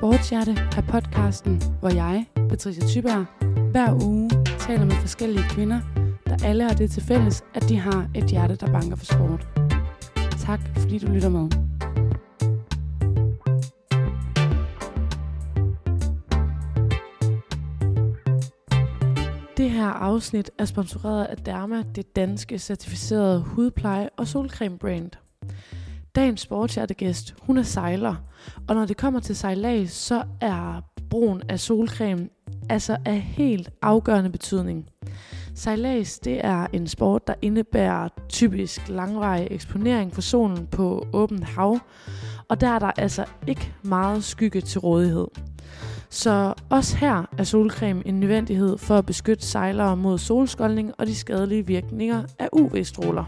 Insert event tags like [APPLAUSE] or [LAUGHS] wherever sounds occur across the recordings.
Sportshjerte er podcasten, hvor jeg, Patricia Thyberg, hver uge taler med forskellige kvinder, der alle har det til fælles, at de har et hjerte, der banker for sport. Tak fordi du lytter med. Det her afsnit er sponsoreret af Derma, det danske certificerede hudpleje- og solcreme-brand. Dagens sportshjertegæst, hun er sejler, og når det kommer til sejlads, så er brugen af solcreme altså af helt afgørende betydning. Sejlads det er en sport, der indebærer typisk langvarig eksponering for solen på åbent hav, og der er der altså ikke meget skygge til rådighed. Så også her er solcreme en nødvendighed for at beskytte sejlere mod solskoldning og de skadelige virkninger af UV-stråler.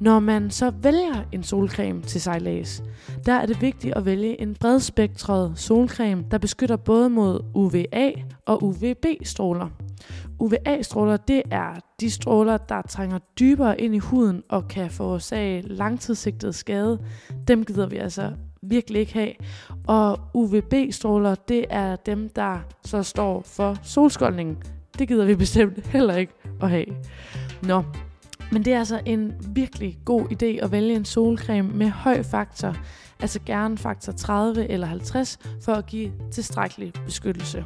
Når man så vælger en solcreme til sejlads, der er det vigtigt at vælge en bredspektret solcreme, der beskytter både mod UVA og UVB-stråler. UVA-stråler, det er de stråler, der trænger dybere ind i huden og kan forårsage langtidssigtet skade. Dem gider vi altså virkelig ikke have. Og UVB-stråler, det er dem, der så står for solskoldningen. Det gider vi bestemt heller ikke at have. Nå, men det er altså en virkelig god idé at vælge en solcreme med høj faktor, altså gerne faktor 30 eller 50, for at give tilstrækkelig beskyttelse.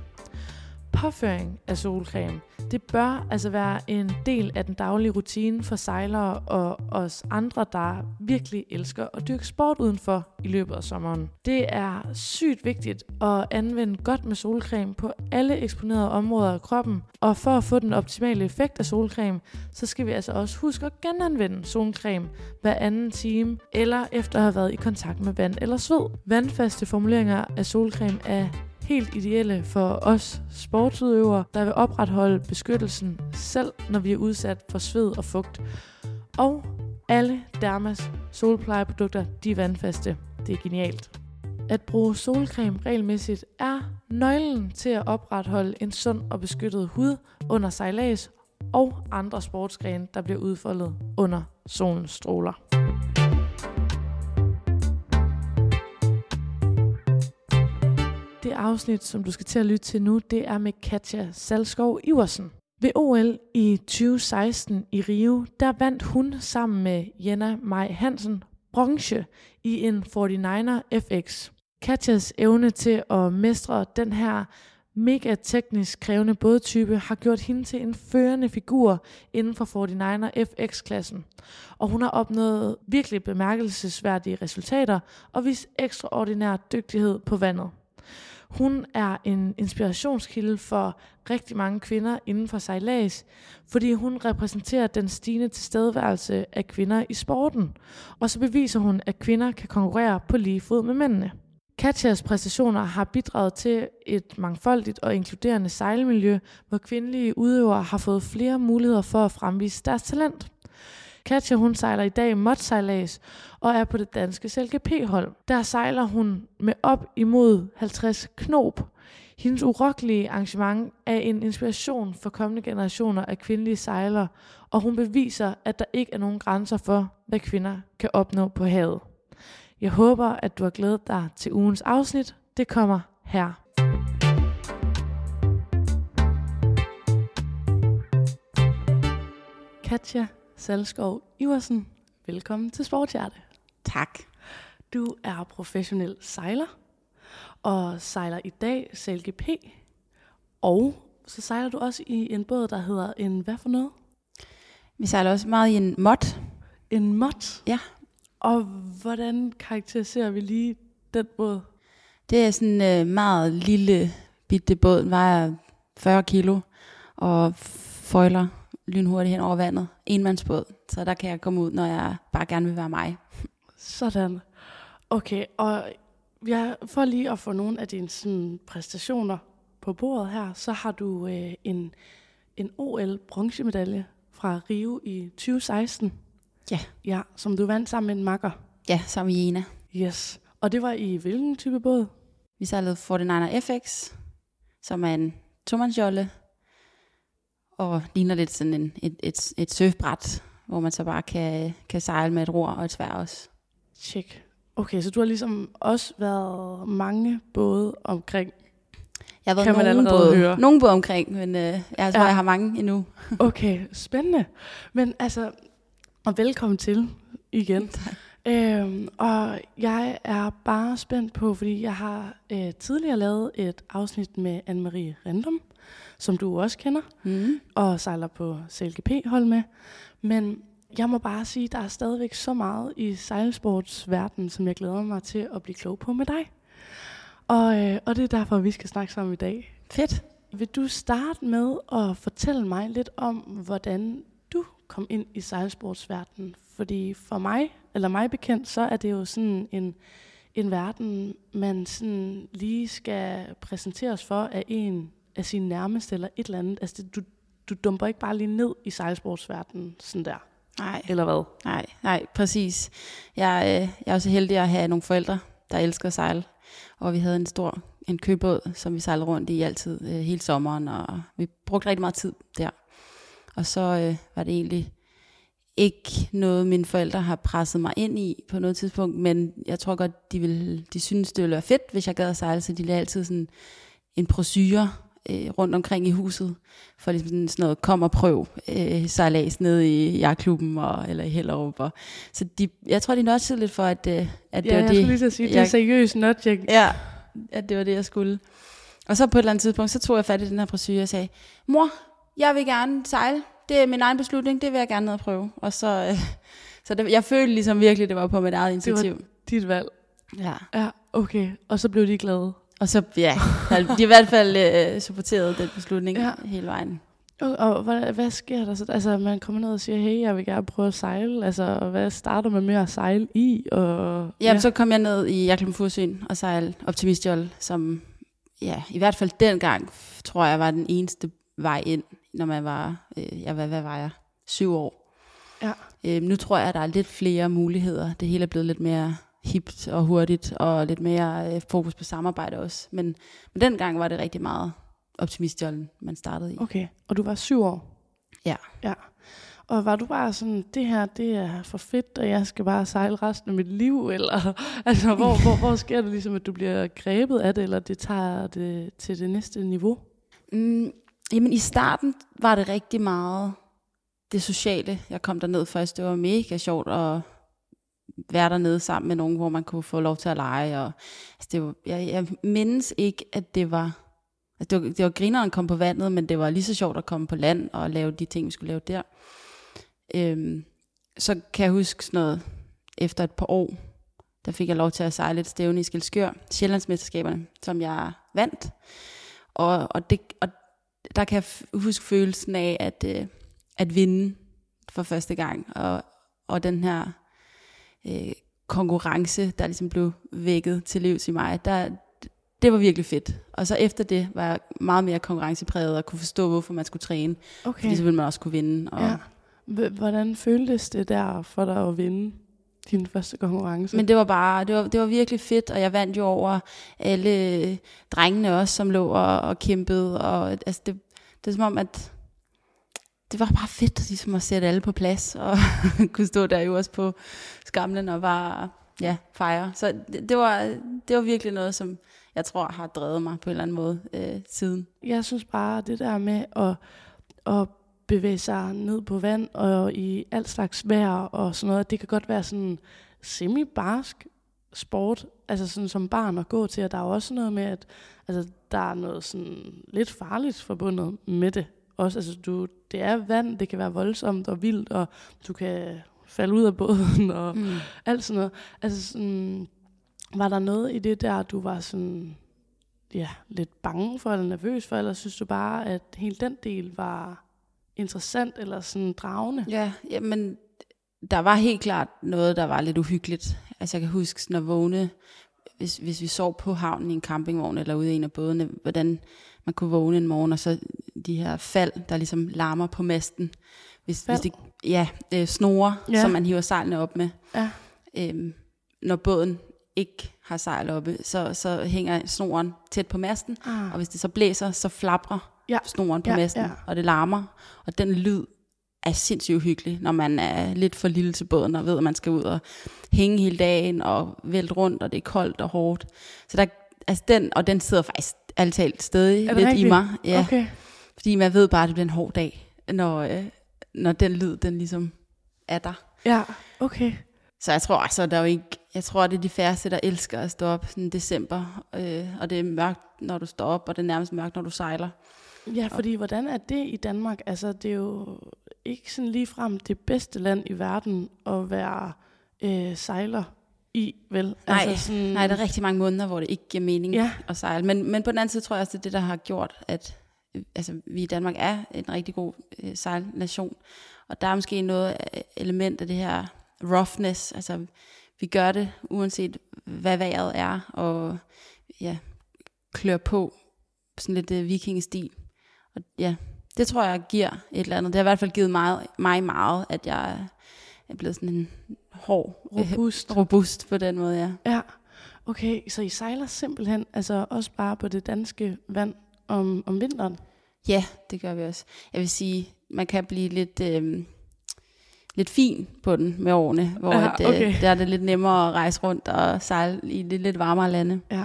Påføring af solcreme, det bør altså være en del af den daglige rutine for sejlere og os andre, der virkelig elsker at dyrke sport udenfor i løbet af sommeren. Det er sygt vigtigt at anvende godt med solcreme på alle eksponerede områder af kroppen, og for at få den optimale effekt af solcreme, så skal vi altså også huske at genanvende solcreme hver anden time, eller efter at have været i kontakt med vand eller sved. Vandfaste formuleringer af solcreme er helt ideelle for os sportsudøvere, der vil opretholde beskyttelsen selv, når vi er udsat for sved og fugt. Og alle Dermas solplejeprodukter, de er vandfaste. Det er genialt. At bruge solcreme regelmæssigt er nøglen til at opretholde en sund og beskyttet hud under sejlads og andre sportsgrene, der bliver udfoldet under solens stråler. Det afsnit, som du skal til at lytte til nu, det er med Katja Salskov Iversen. Ved OL i 2016 i Rio, der vandt hun sammen med Jenna Maj Hansen bronze i en 49er FX. Katjas evne til at mestre den her mega teknisk krævende bådtype har gjort hende til en førende figur inden for 49er FX-klassen. Og hun har opnået virkelig bemærkelsesværdige resultater og vist ekstraordinær dygtighed på vandet. Hun er en inspirationskilde for rigtig mange kvinder inden for sejlads, fordi hun repræsenterer den stigende tilstedeværelse af kvinder i sporten. Og så beviser hun, at kvinder kan konkurrere på lige fod med mændene. Katjas præstationer har bidraget til et mangfoldigt og inkluderende sejlmiljø, hvor kvindelige udøvere har fået flere muligheder for at fremvise deres talent. Katja hun sejler i dag modsejlads og er på det danske SLGP-hold. Der sejler hun med op imod 50 knop. Hendes urokkelige arrangement er en inspiration for kommende generationer af kvindelige sejlere, og hun beviser, at der ikke er nogen grænser for, hvad kvinder kan opnå på havet. Jeg håber, at du har glædet dig til ugens afsnit. Det kommer her. Katja Salskov Iversen, velkommen til Sportshjerte. Tak. Du er professionel sejler, og sejler i dag CLGP, og så sejler du også i en båd, der hedder en hvad for noget? Vi sejler også meget i en mod. En mod? Ja. Og hvordan karakteriserer vi lige den båd? Det er sådan en øh, meget lille bitte båd. Den vejer 40 kilo og føjler lynhurtigt hen over vandet. Enmandsbåd. Så der kan jeg komme ud, når jeg bare gerne vil være mig. Sådan. Okay, og jeg, for lige at få nogle af dine sådan, præstationer på bordet her, så har du øh, en, en OL-bronzemedalje fra Rio i 2016. Ja. Ja, som du vandt sammen med en makker. Ja, sammen med Jena. Yes. Og det var i hvilken type båd? Vi sejlede 49er FX, som er en tomandsjolle, og ligner lidt sådan en, et, et, et surfbræt, hvor man så bare kan, kan sejle med et ror og et svær også. Tjek. Okay, så du har ligesom også været mange både omkring. Jeg har været Kan man nogen allerede både, høre. nogen både omkring, men øh, jeg tror, Ja. jeg har mange endnu. [LAUGHS] Okay, spændende. Men altså, og velkommen til igen. [LAUGHS] Øhm, og jeg er bare spændt på, fordi jeg har øh, tidligere lavet et afsnit med Anne-Marie Rendum, som du også kender, Mm. og sejler på CLGP-hold med. Men jeg må bare sige, der er stadigvæk så meget i sejlsportsverdenen, som jeg glæder mig til at blive klog på med dig. Og, øh, og det er derfor, vi skal snakke sammen i dag. Fedt. Vil du starte med at fortælle mig lidt om, hvordan du kom ind i sejlsportsverdenen? Fordi for mig, eller mig bekendt, så er det jo sådan en, en verden, man sådan lige skal præsenteres for af en af sine nærmeste eller et eller andet. Altså det, du, du dumper ikke bare lige ned i sejlsportsverdenen sådan der, Nej, eller hvad? nej, nej, præcis. Jeg, øh, jeg er også heldig at have nogle forældre, der elsker at sejle. Og vi havde en stor en købåd, som vi sejlede rundt i altid, øh, hele sommeren, og vi brugte rigtig meget tid der. Og så øh, var det egentlig ikke noget, mine forældre har presset mig ind i på noget tidspunkt, men jeg tror godt, de, ville, de synes, det ville være fedt, hvis jeg gad at sejle, så de lavede altid sådan en procedure øh, rundt omkring i huset, for ligesom sådan, sådan noget, kom og prøv øh, sejlads nede i jagtklubben, og, eller i Hellerup. Og, så de, jeg tror, de nødtede lidt for, at, øh, at det Ja, var jeg det. skulle lige sige, det er jeg- seriøst nudging. Ja, at det var det, jeg skulle. Og så på et eller andet tidspunkt, så tog jeg fat i den her procedure og sagde, mor, jeg vil gerne sejle. Det er min egen beslutning, det vil jeg gerne ned og prøve. Og så, øh, [LAUGHS] så det, jeg følte ligesom virkelig, det var på mit eget Det var- initiativ. Dit valg. Ja. Ja, okay. Og så blev de glade. Og så, ja, de har i hvert fald øh, supporteret den beslutning Ja. hele vejen. Og, og hvad, hvad sker der så? Altså, man kommer ned og siger, hey, jeg vil gerne prøve at sejle. Altså, hvad starter man med at sejle i? Og, Jamen, ja. så kom jeg ned i Jacqueline Fursyn og sejle optimistjolle, som ja, i hvert fald dengang, tror jeg, var den eneste vej ind, når man var, øh, jeg, hvad, hvad var jeg, syv år. Ja. Øh, nu tror jeg, at der er lidt flere muligheder. Det hele er blevet lidt mere hipt og hurtigt, og lidt mere øh, fokus på samarbejde også. Men, men dengang var det rigtig meget optimistjollen, man startede i. Okay, og du var syv år? Ja. Ja. Og var du bare sådan, det her, det er for fedt, og jeg skal bare sejle resten af mit liv? Eller, [LAUGHS] altså, hvor, hvor, hvor sker det ligesom, at du bliver grebet af det, eller det tager det til det næste niveau? Mm, jamen i starten var det rigtig meget det sociale. Jeg kom derned først. Det var mega sjovt at være dernede sammen med nogen, hvor man kunne få lov til at lege. Og, altså det var, jeg, jeg mindes ikke, at det var... Altså det var, det var grineren at komme på vandet, men det var lige så sjovt at komme på land og lave de ting, vi skulle lave der. Øhm, så kan jeg huske sådan noget, efter et par år, der fik jeg lov til at sejle et stævne i Skelskør, Sjællandsmesterskaberne, som jeg vandt. Og, og, det, og der kan jeg huske følelsen af at, øh, at vinde for første gang. Og, og den her øh, konkurrence, der ligesom blev vækket til livs i mig, der, det var virkelig fedt. Og så efter det var jeg meget mere konkurrencepræget og kunne forstå, hvorfor man skulle træne. Okay. Fordi så ville man også kunne vinde. Og, Ja. Hvordan føltes det der for dig at vinde din første konkurrence? Men det var bare, det var, det var virkelig fedt, og jeg vandt jo over alle drengene også, som lå og, og kæmpede, og altså det, det er som om, at det var bare fedt ligesom at sætte alle på plads, og [LAUGHS] kunne stå der jo også på skamlen og bare ja, fejre. Så det, det, var, det var virkelig noget, som jeg tror har drevet mig på en eller anden måde øh, siden. Jeg synes bare, det der med at, at bevæge sig ned på vand og i alt slags vejr og sådan noget, det kan godt være sådan semi-barsk sport, altså sådan som barn at gå til, og der er jo også noget med, at altså, der er noget sådan lidt farligt forbundet med det. Også, altså, du, det er vand, det kan være voldsomt og vildt, og du kan falde ud af båden og Mm. alt sådan noget. Altså sådan, var der noget i det der, du var sådan, ja, lidt bange for eller nervøs for, eller synes du bare, at hele den del var interessant eller sådan dragende? Ja, jamen, der var helt klart noget, der var lidt uhyggeligt. Altså jeg kan huske at vågne, hvis, hvis vi sov på havnen i en campingvogn eller ude i en af bådene, hvordan man kunne vågne en morgen, og så de her fald, der ligesom larmer på masten. Hvis, Fald? hvis det, ja, øh, snore, Ja. som man hiver sejlene op med. Ja. Øhm, når båden ikke har sejl oppe, så, så hænger snoren tæt på masten, Ah, og hvis det så blæser, så flaprer Ja. snoren på Ja, masten, ja. og det larmer. Og den lyd er sindssygt uhyggelig, når man er lidt for lille til båden, og ved, at man skal ud og hænge hele dagen, og vælte rundt, og det er koldt og hårdt. Så der, altså den, og den sidder faktisk altid stadig lidt rigtigt? i mig. Ja. Okay. Fordi man ved bare, at det bliver en hård dag, når, øh, når den lyd, den ligesom er der. Ja, okay. Så jeg tror altså, der er jo ikke, jeg tror, det er de færreste, der elsker at stå op sådan i december, øh, og det er mørkt, når du står op, og det er nærmest mørkt, når du sejler. Ja, fordi hvordan er det i Danmark? Altså, det er jo ikke sådan lige frem det bedste land i verden at være øh, sejler i, vel? Nej, altså sådan... nej, der er rigtig mange måneder, hvor det ikke giver mening ja. at sejle. Men, men på den anden side tror jeg også, det er det, der har gjort, at øh, altså, vi i Danmark er en rigtig god øh, sejlnation. Og der er måske noget element af det her roughness. Altså, vi gør det, uanset hvad vejret er, og ja, klør på sådan lidt uh, vikingestil. Og ja, det tror jeg giver et eller andet. Det har i hvert fald givet mig, mig meget, at jeg er blevet sådan en hård, [LAUGHS] robust. Øh, robust på den måde, ja. Ja, okay, så I sejler simpelthen, altså også bare på det danske vand om, om vinteren? Ja, det gør vi også. Jeg vil sige, man kan blive lidt... Øh, lidt fin på den med årene, hvor ja, øh, okay. at, der er det lidt nemmere at rejse rundt og sejle i lidt, lidt varmere lande. Ja.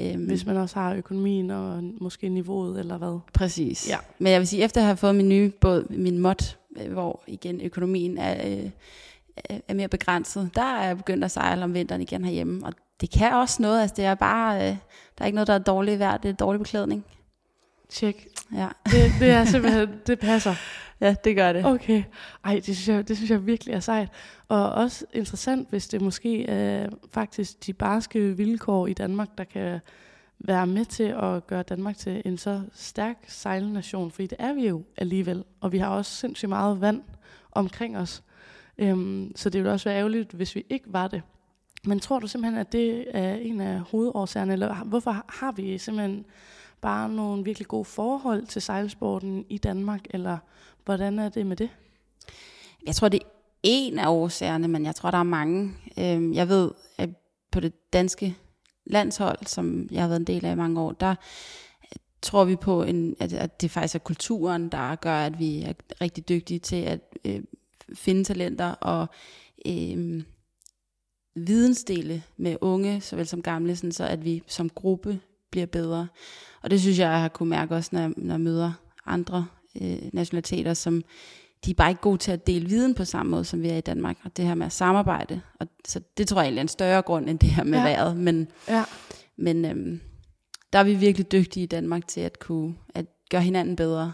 Øhm, Hvis man også har økonomien og måske niveauet eller hvad. Præcis. Ja. Men jeg vil sige, efter at have fået min nye båd, min mod, øh, hvor igen økonomien er, øh, er mere begrænset, der er jeg begyndt at sejle om vinteren igen herhjemme. Og det kan også noget, altså det er bare, øh, der er ikke noget, der er dårligt vejr, det er dårlig beklædning. Tjek. Ja. Det, det er simpelthen, det passer. [LAUGHS] Ja, det gør det. Okay. Ej, det synes, jeg, det synes jeg virkelig er sejt. Og også interessant, hvis det måske er faktisk de barske vilkår i Danmark, der kan være med til at gøre Danmark til en så stærk sejlnation, fordi det er vi jo alligevel, og vi har også sindssygt meget vand omkring os. Øhm, så det ville også være ærgerligt, hvis vi ikke var det. Men tror du simpelthen, at det er en af hovedårsagerne, eller hvorfor har vi simpelthen bare nogle virkelig gode forhold til sejlsporten i Danmark, eller hvordan er det med det? Jeg tror, det er en af årsagerne, men jeg tror, der er mange. Øhm, jeg ved, at på det danske landshold, som jeg har været en del af i mange år, der øh, tror vi på, en, at, at det faktisk er kulturen, der gør, at vi er rigtig dygtige til at øh, finde talenter og øh, vidensdele med unge, såvel som gamle, sådan så at vi som gruppe bliver bedre. Og det synes jeg, jeg har kunne mærke også, når, når jeg møder andre øh, nationaliteter, som de er bare ikke gode til at dele viden på samme måde, som vi er i Danmark. Og det her med at samarbejde. Og, så det tror jeg egentlig er en større grund, end det her med ja. vejret. Men, ja. men øhm, der er vi virkelig dygtige i Danmark til at kunne at gøre hinanden bedre.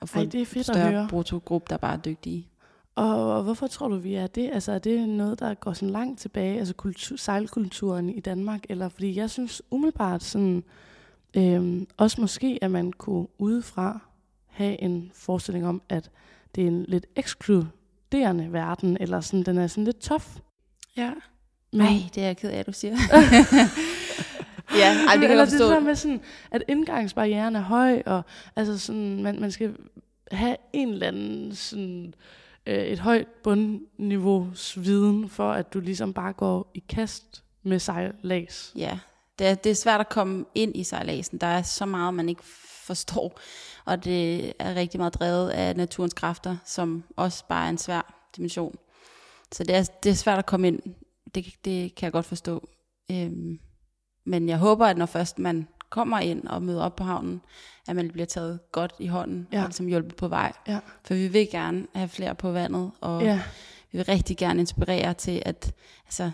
Og få Ej, det er fedt en større brutogruppe, der bare er dygtige. Og, og hvorfor tror du, vi er det? Altså er det noget, der går sådan langt tilbage, altså kultur, sejlkulturen i Danmark? Eller fordi jeg synes umiddelbart sådan, øhm, også måske, at man kunne udefra have en forestilling om, at det er en lidt ekskluderende verden, eller sådan, den er sådan lidt tof. Ja. Men, Ej, det er jeg ked af, at du siger. [LAUGHS] ja, ej, det kan eller jeg forstå. det der med sådan, at indgangsbarrieren er høj, og altså sådan, man, man skal have en eller anden sådan, øh, et højt bundniveau viden, for at du ligesom bare går i kast med sejlads. Ja, det er, det er svært at komme ind i sejladsen. Der er så meget, man ikke forstår, og det er rigtig meget drevet af naturens kræfter, som også bare er en svær dimension. Så det er, det er svært at komme ind. Det, det kan jeg godt forstå. Øhm, men jeg håber, at når først man kommer ind og møder op på havnen, at man bliver taget godt i hånden ja. og ligesom hjulpet på vej. Ja. For vi vil gerne have flere på vandet, og ja. vi vil rigtig gerne inspirere til, at altså,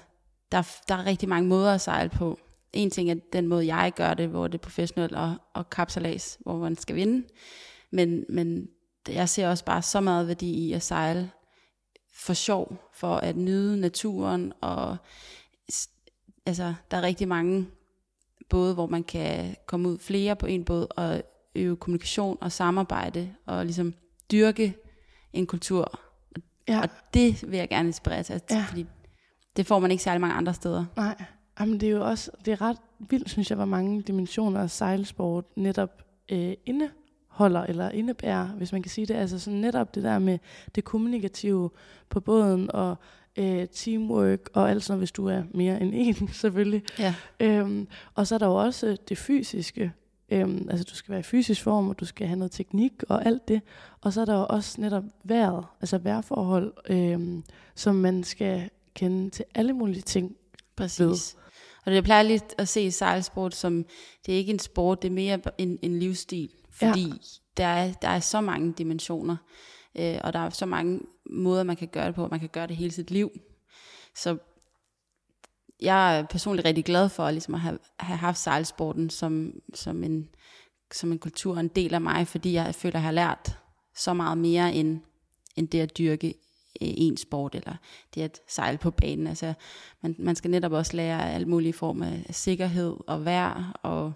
der, der er rigtig mange måder at sejle på en ting er den måde, jeg gør det, hvor det er professionelt og, og kapsalas, hvor man skal vinde. Men, men jeg ser også bare så meget værdi i at sejle for sjov, for at nyde naturen, og altså, der er rigtig mange både, hvor man kan komme ud flere på en båd, og øve kommunikation og samarbejde, og ligesom dyrke en kultur. Ja. Og det vil jeg gerne inspirere til, ja. fordi det får man ikke særlig mange andre steder. Nej. Jamen, det er jo også det er ret vildt, synes jeg, hvor mange dimensioner sejlsport netop øh, indeholder, eller indebærer, hvis man kan sige det. Altså sådan netop det der med det kommunikative på båden, og øh, teamwork, og alt sådan hvis du er mere end en, [LAUGHS] selvfølgelig. Ja. Øhm, og så er der jo også det fysiske, Øhm, altså du skal være i fysisk form, og du skal have noget teknik og alt det. Og så er der jo også netop vejret, altså vejrforhold, øhm, som man skal kende til alle mulige ting. Præcis. Ved. Og det plejer lidt at se sejlsport som, det er ikke en sport, det er mere en, en livsstil. Fordi ja. der, er, der er så mange dimensioner, øh, og der er så mange måder, man kan gøre det på. Man kan gøre det hele sit liv. Så jeg er personligt rigtig glad for ligesom at have, have haft sejlsporten som, som, en, som en kultur, en del af mig, fordi jeg føler, at jeg har lært så meget mere end, end det at dyrke en sport, eller det at sejle på banen. Altså, man, man skal netop også lære alt muligt form af sikkerhed og vejr, og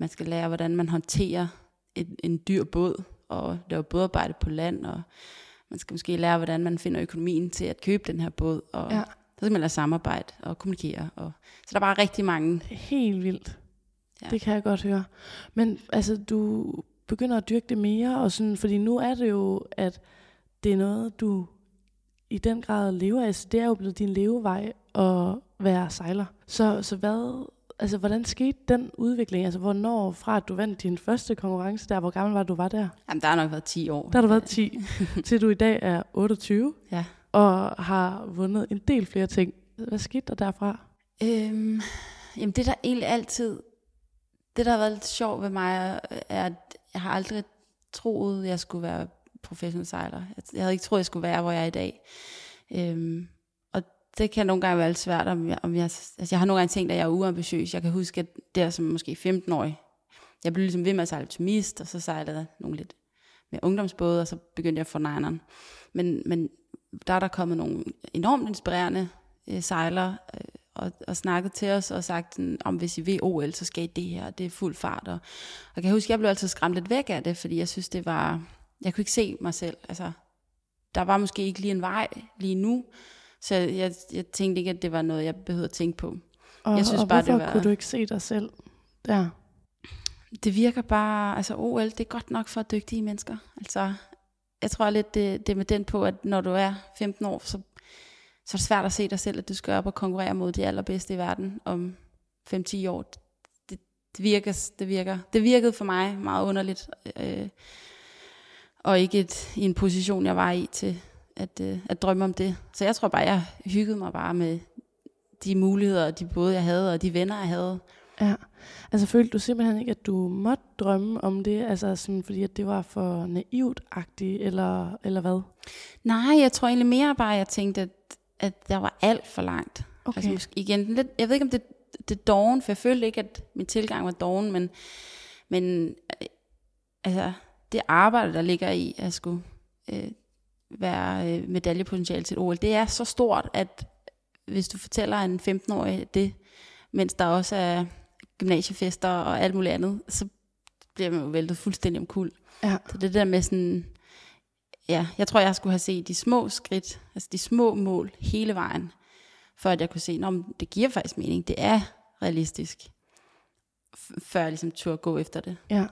man skal lære, hvordan man håndterer en, en dyr båd, og lave bådarbejde på land, og man skal måske lære, hvordan man finder økonomien til at købe den her båd, og ja. så skal man lære samarbejde og kommunikere. Og, så der er bare rigtig mange. Helt vildt. Ja. Det kan jeg godt høre. Men altså, du begynder at dyrke det mere, og sådan, fordi nu er det jo, at det er noget, du i den grad lever af. Altså, det er jo blevet din levevej at være sejler. Så, så hvad, altså, hvordan skete den udvikling? Altså, hvornår fra at du vandt din første konkurrence der, hvor gammel var du var der? Jamen, der har nok været 10 år. Der har du været 10, [LAUGHS] til du i dag er 28, ja. og har vundet en del flere ting. Hvad skete der derfra? Øhm, jamen, det der egentlig altid, det der har været lidt sjovt ved mig, er, at jeg har aldrig troet, jeg skulle være professionel sejler. Jeg havde ikke troet, jeg skulle være, hvor jeg er i dag. Øhm, og det kan nogle gange være lidt svært, om jeg, om jeg, altså jeg har nogle gange tænkt, at jeg er uambitiøs. Jeg kan huske, at der som måske 15-årig, jeg blev ligesom ved med at sejle optimist, og så sejlede jeg nogle lidt med ungdomsbåde, og så begyndte jeg at få nineren. Men, men der er der kommet nogle enormt inspirerende øh, sejlere, øh, og, og snakket til os og sagt, sådan, om hvis I vil OL, så skal I det her, det er fuld fart. Og, og jeg kan huske, at jeg blev altid skræmt lidt væk af det, fordi jeg synes, det var, jeg kunne ikke se mig selv. Altså, der var måske ikke lige en vej lige nu, så jeg, jeg tænkte ikke, at det var noget, jeg behøvede at tænke på. Og, jeg synes og bare, hvorfor det var, kunne du ikke se dig selv der? Det virker bare, altså OL, det er godt nok for dygtige mennesker. Altså, jeg tror lidt, det, det er med den på, at når du er 15 år, så, så er det svært at se dig selv, at du skal op og konkurrere mod de allerbedste i verden om 5-10 år. Det, det, virker, det, virker, det virkede for mig meget underligt. Øh, og ikke et, i en position, jeg var i til at, øh, at drømme om det. Så jeg tror bare, jeg hyggede mig bare med de muligheder, de både jeg havde, og de venner, jeg havde. Ja, altså følte du simpelthen ikke, at du måtte drømme om det, altså sådan, fordi at det var for naivt-agtigt, eller, eller hvad? Nej, jeg tror egentlig mere bare, at jeg tænkte, at, at der var alt for langt. Okay. Altså, måske, igen, lidt, jeg ved ikke, om det, det er doven, for jeg følte ikke, at min tilgang var doven, men, men øh, altså, det arbejde, der ligger i at skulle øh, være øh, medaljepotentiale til et OL, det er så stort, at hvis du fortæller en 15-årig det, mens der også er gymnasiefester og alt muligt andet, så bliver man jo væltet fuldstændig omkuld. Ja. Så det der med sådan, ja, jeg tror, jeg skulle have set de små skridt, altså de små mål hele vejen, for at jeg kunne se, at det giver faktisk mening, det er realistisk, før jeg ligesom turde gå efter det. Ja.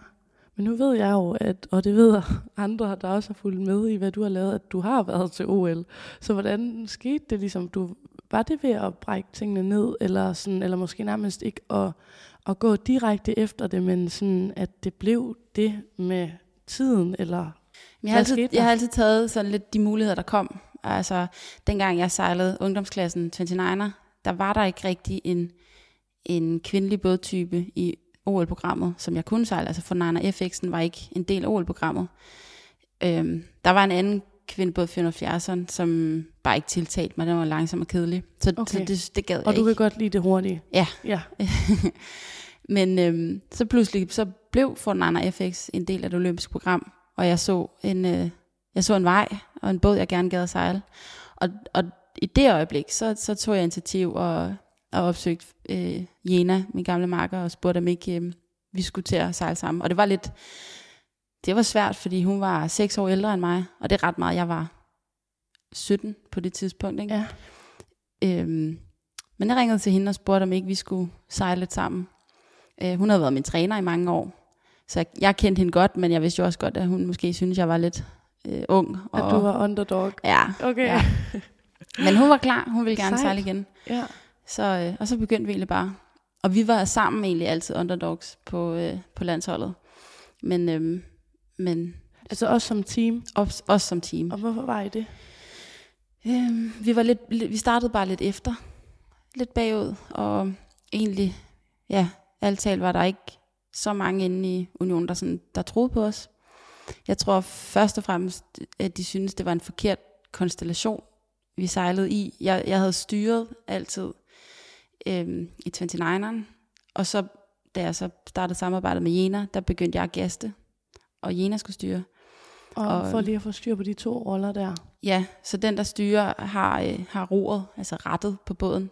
Men nu ved jeg jo, at, og det ved [LAUGHS] andre, der også har fulgt med i, hvad du har lavet, at du har været til OL. Så hvordan skete det ligesom? Du, var det ved at brække tingene ned, eller, sådan, eller måske nærmest ikke at, at gå direkte efter det, men sådan, at det blev det med tiden, eller jeg har, altid, jeg har altid taget sådan lidt de muligheder, der kom. Altså, dengang jeg sejlede ungdomsklassen 29'er, der var der ikke rigtig en, en kvindelig bådtype i OL-programmet, som jeg kunne sejle. Altså for Niner FX'en var ikke en del af OL-programmet. Øhm, der var en anden kvinde på 470'eren, som bare ikke tiltalte mig. Den var langsom og kedelig. Så, okay. så det, det gad jeg Og du ikke. kan godt lide det hurtige? Ja. ja. [LAUGHS] Men øhm, så pludselig så blev for Niner FX en del af det olympiske program, og jeg så en, øh, jeg så en vej og en båd, jeg gerne gad at sejle. Og, og i det øjeblik, så, så tog jeg initiativ og og opsøgte øh, Jena, min gamle marker, og spurgte om ikke øh, vi skulle til at sejle sammen. Og det var lidt, det var svært, fordi hun var seks år ældre end mig, og det er ret meget, jeg var 17 på det tidspunkt. Ikke? Ja. Øhm, men jeg ringede til hende og spurgte, om ikke vi skulle sejle lidt sammen. Øh, hun havde været min træner i mange år, så jeg, jeg kendte hende godt, men jeg vidste jo også godt, at hun måske syntes, jeg var lidt øh, ung. Og, at du var underdog? Ja. Okay. Ja. Men hun var klar, hun ville gerne Sejt. sejle igen. Ja. Så, øh, og så begyndte vi egentlig bare. og vi var sammen egentlig altid underdogs på, øh, på landsholdet. Men, øh, men Altså også som team. også, også som team. Og hvorfor var I det? Øhm, vi, var lidt, vi startede bare lidt efter. Lidt bagud. Og egentlig, ja, alt talt var der ikke så mange inde i unionen, der, sådan, der troede på os. Jeg tror først og fremmest, at de synes det var en forkert konstellation, vi sejlede i. Jeg, jeg havde styret altid øhm, i 29'eren. Og så, da jeg så startede samarbejdet med Jena, der begyndte jeg at gaste. Og Jena skulle styre. Og, Og- for lige at få styr på de to roller der. Ja, så den, der styrer, har, øh, har roret, altså rettet på båden.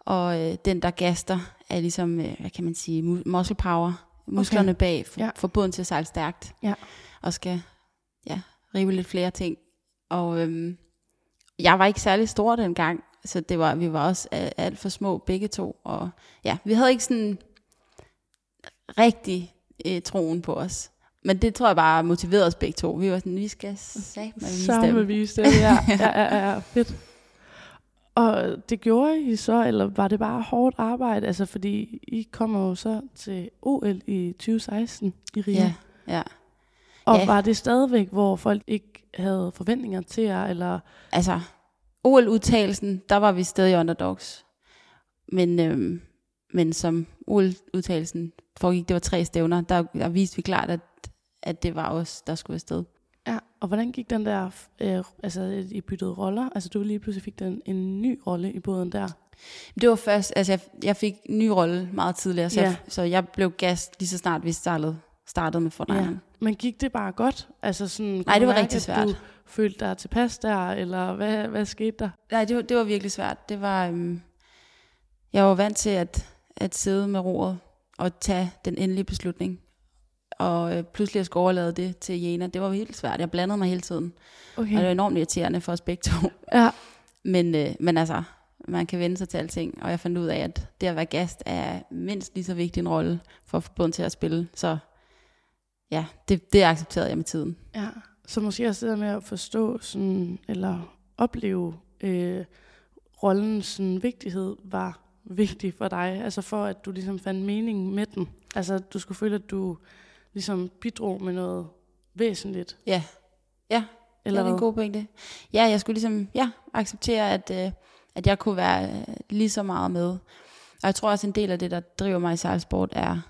Og øh, den, der gaster, er ligesom, øh, hvad kan man sige, mu- muscle power. Musklerne okay. bag for, Ja. ja. for båden til at sejle stærkt. Ja. Og skal ja, rive lidt flere ting. Og øhm, jeg var ikke særlig stor dengang, så det var, vi var også øh, alt for små begge to. Og ja, vi havde ikke sådan rigtig øh, troen på os. Men det tror jeg bare motiverede os begge to. Vi var sådan, vi skal satme vise dem. Samme vise det, [LAUGHS] ja. ja, ja, ja, fedt. Og det gjorde I så, eller var det bare hårdt arbejde? Altså, fordi I kommer jo så til OL i 2016 i Rio. Ja, ja. Og ja. var det stadigvæk, hvor folk ikke havde forventninger til jer, eller... Altså, OL-udtagelsen, der var vi stadig underdogs. Men, øhm, men som OL-udtagelsen foregik, det var tre stævner, der, der viste vi klart, at, at det var os, der skulle afsted. Ja, og hvordan gik den der, øh, altså I byttede roller? Altså du lige pludselig fik den en ny rolle i båden der. Det var først, altså jeg, jeg fik en ny rolle meget tidligere, så, Ja. jeg, så jeg blev gas lige så snart vi startede, startede med Fortnite. Men gik det bare godt? Altså sådan, Nej, det var mærke, rigtig svært. Du følte dig tilpas der, eller hvad, hvad skete der? Nej, det var, det var virkelig svært. Det var, øhm, jeg var vant til at, at sidde med roret og tage den endelige beslutning. Og øh, pludselig at skulle overlade det til Jena, det var helt svært. Jeg blandede mig hele tiden. Og det var Okay. enormt irriterende for os begge to. Ja, Men, øh, men altså, man kan vende sig til alting. Og jeg fandt ud af, at det at være gast er mindst lige så vigtig en rolle for at få til at spille. Så ja, det, det accepterede jeg med tiden. ja. Så måske også det med at forstå, sådan, eller opleve øh, rollens sådan, vigtighed var vigtig for dig. Altså for, at du ligesom fandt mening med den. Altså at du skulle føle, at du ligesom bidrog med noget væsentligt. Ja, ja Eller det er en god pointe. Ja, jeg skulle ligesom ja, acceptere, at, øh, at jeg kunne være øh, lige så meget med. Og jeg tror også, en del af det, der driver mig i sejlsport, er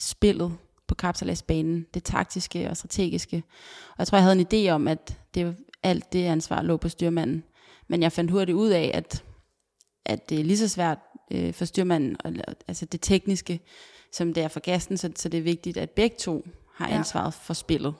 spillet på kapsalasbanen. Det taktiske og strategiske. Og jeg tror, jeg havde en idé om, at det, alt det ansvar lå på styrmanden. Men jeg fandt hurtigt ud af, at, at det er lige så svært øh, for styrmanden, og- altså det tekniske, som det er for gasten, så, så det er vigtigt, at begge to har Ja. ansvaret for spillet.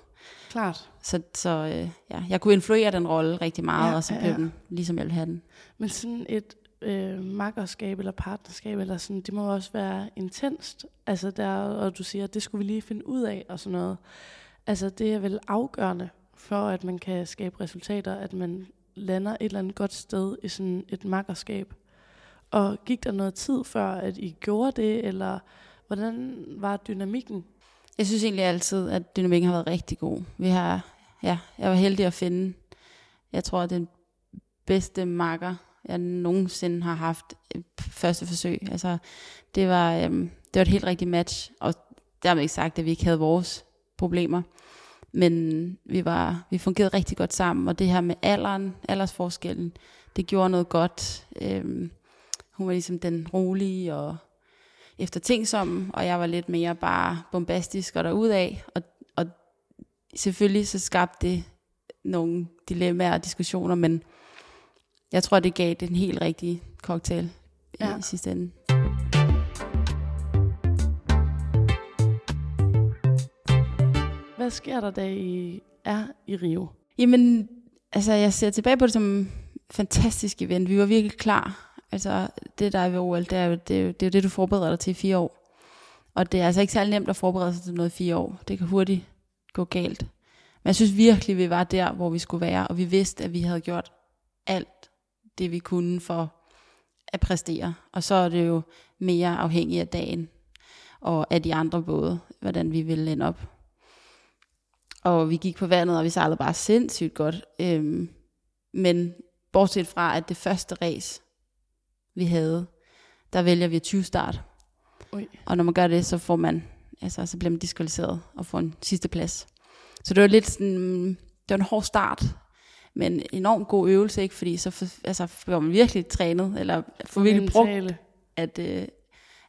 Klart. Så, så øh, ja, jeg kunne influere den rolle rigtig meget, Ja, ja, og så ja, blev ja. den ligesom jeg ville have den. Men sådan et øh, makkerskab eller partnerskab, eller sådan, det må også være intenst. Altså der, og du siger, at det skulle vi lige finde ud af, og sådan noget. Altså det er vel afgørende for, at man kan skabe resultater, at man lander et eller andet godt sted i sådan et makkerskab. Og gik der noget tid før, at I gjorde det, eller hvordan var dynamikken? Jeg synes egentlig altid, at dynamikken har været rigtig god. Vi har, ja, jeg var heldig at finde, jeg tror, den bedste makker, jeg nogensinde har haft øh, første forsøg. Altså, det var, øhm, det var et helt rigtigt match, og dermed ikke sagt, at vi ikke havde vores problemer. Men vi, var, vi fungerede rigtig godt sammen, og det her med alderen, aldersforskellen, det gjorde noget godt. Øhm, hun var ligesom den rolige og eftertænksomme, og jeg var lidt mere bare bombastisk og derudad. Og, og selvfølgelig så skabte det nogle dilemmaer og diskussioner, men jeg tror, det gav den helt rigtige cocktail ja. I sidste ende. Hvad sker der, da I er i Rio? Jamen, altså jeg ser tilbage på det som fantastisk event. Vi var virkelig klar. Altså det der er ved OL, det er jo det, er jo, det, er jo det du forbereder dig til i fire år. Og det er altså ikke særlig nemt at forberede sig til noget i fire år. Det kan hurtigt gå galt. Men jeg synes virkelig, vi var der, hvor vi skulle være, og vi vidste, at vi havde gjort alt det, vi kunne for at præstere. Og så er det jo mere afhængigt af dagen og af de andre både, hvordan vi ville ende op. Og vi gik på vandet, og vi sejlede bare sindssygt godt. Øhm, men bortset fra, at det første race, vi havde, der vælger vi at 20 start. Ui. Og når man gør det, så får man, altså, så bliver man diskvalificeret og får en sidste plads. Så det var lidt sådan, det var en hård start, men en enormt god øvelse, ikke? Fordi så for, altså, får man virkelig trænet, eller får virkelig brugt, at, øh,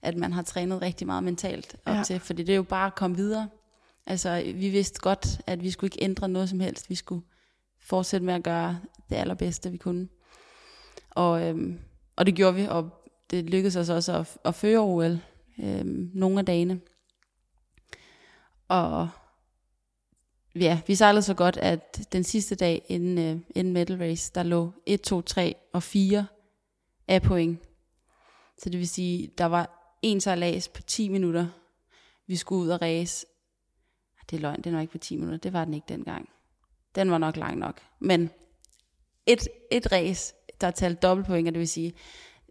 at man har trænet rigtig meget mentalt op ja. til, fordi det er jo bare at komme videre. Altså, vi vidste godt, at vi skulle ikke ændre noget som helst. Vi skulle fortsætte med at gøre det allerbedste, vi kunne. Og, øhm, og det gjorde vi, og det lykkedes os også at, at føre OL øhm, nogle af dagene. Og ja, vi sejlede så godt, at den sidste dag inden, øh, inden medal race, der lå 1, 2, 3 og 4 af point. Så det vil sige, der var en sejlads på 10 minutter. Vi skulle ud og race. Det er løgn, den var ikke på 10 minutter. Det var den ikke dengang. Den var nok lang nok. Men et, et race, der talte dobbeltpoint, og det vil sige,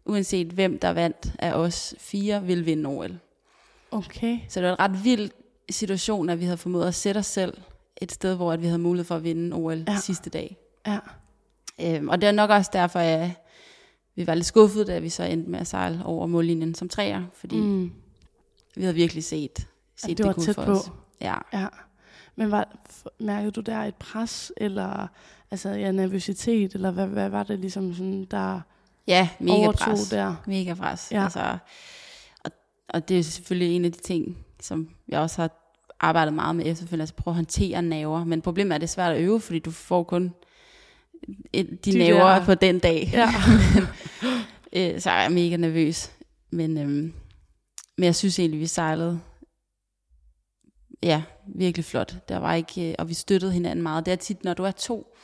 uanset hvem der vandt af os fire, vil vinde OL. Okay. Så det var en ret vild situation, at vi havde formået at sætte os selv et sted, hvor at vi havde mulighed for at vinde OL Ja. sidste dag. Ja. Øhm, og det er nok også derfor, at vi var lidt skuffet, da vi så endte med at sejle over mållinjen som træer, fordi mm. Vi havde virkelig set, set Ja, det var kunne tæt for på. os. Ja. Ja. Men var, mærkede du der et pres, eller altså, ja, nervøsitet, eller hvad, hvad var det ligesom sådan, der ja, mega pres. der? Mega pres. Ja. Altså, og, og det er selvfølgelig en af de ting, som jeg også har arbejdet meget med efterfølgende, altså prøve at håndtere naver. Men problemet er, at det er svært at øve, fordi du får kun de, De naver der- på den dag. Ja. [LAUGHS] Øh, så er jeg mega nervøs. Men, øhm, men jeg synes egentlig, vi sejlede ja, virkelig flot. Der var ikke, øh, og vi støttede hinanden meget. Det er tit, når du er to,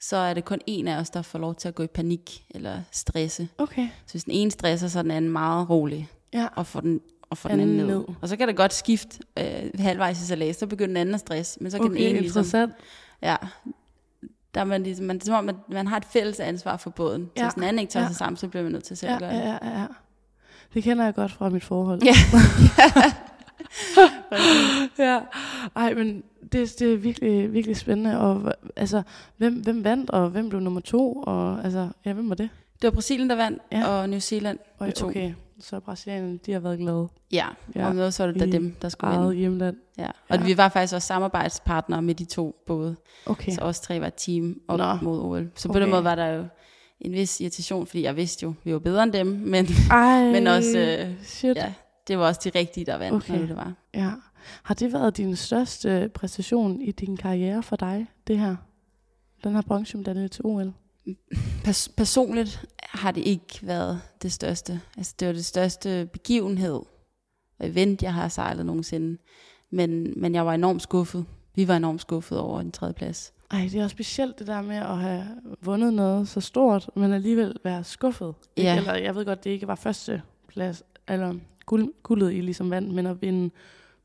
så er det kun en af os, der får lov til at gå i panik eller stresse. Okay. Så hvis den ene stresser, så er den anden meget rolig Ja. og får den, og får den Anden ned. ned. Og så kan det godt skifte øh, halvvejs i salat, så begynder den anden at stresse, men så kan den Okay, ene ligesom, interessant. ja, der er man ligesom, man, det er som om, at man har et fælles ansvar for båden. Så Ja, hvis den anden ikke tager ja. sig sammen, så bliver man nødt til selv Ja, at gøre det. ja, ja, ja. Det kender jeg godt fra mit forhold. Ja. [LAUGHS] ja. Ej, men det, det er virkelig, virkelig spændende. Og altså, hvem, hvem vandt, og hvem blev nummer to? Og altså, ja, hvem var det? Det var Brasilien, der vandt, Ja. og New Zealand blev to. okay, så Brasilianerne, de har været glade. Ja, Ja. og noget så er det da dem, der skulle Eget vinde. hjemland. Ja. Og Ja. vi var faktisk også samarbejdspartnere med de to både. Okay. Så os tre var et team op Nå. Mod OL. Så på Okay. den måde var der jo en vis irritation, fordi jeg vidste jo, vi var bedre end dem, men Ej, Men også, øh, shit. ja, det var også de rigtige, der vandt, Okay. okay. når det var. Ja. Har det været din største præstation i din karriere for dig, det her? Den her bronzemedalje til OL? Pers- personligt har det ikke været det største. Altså, det var det største begivenhed og event, jeg har sejlet nogensinde. Men, men jeg var enormt skuffet. Vi var enormt skuffet over en tredje plads. Ej, det er også specielt det der med at have vundet noget så stort, men alligevel være skuffet. Ikke? Ja. Eller jeg ved godt, det ikke var første plads, eller guld, guldet I ligesom vandt, men at vinde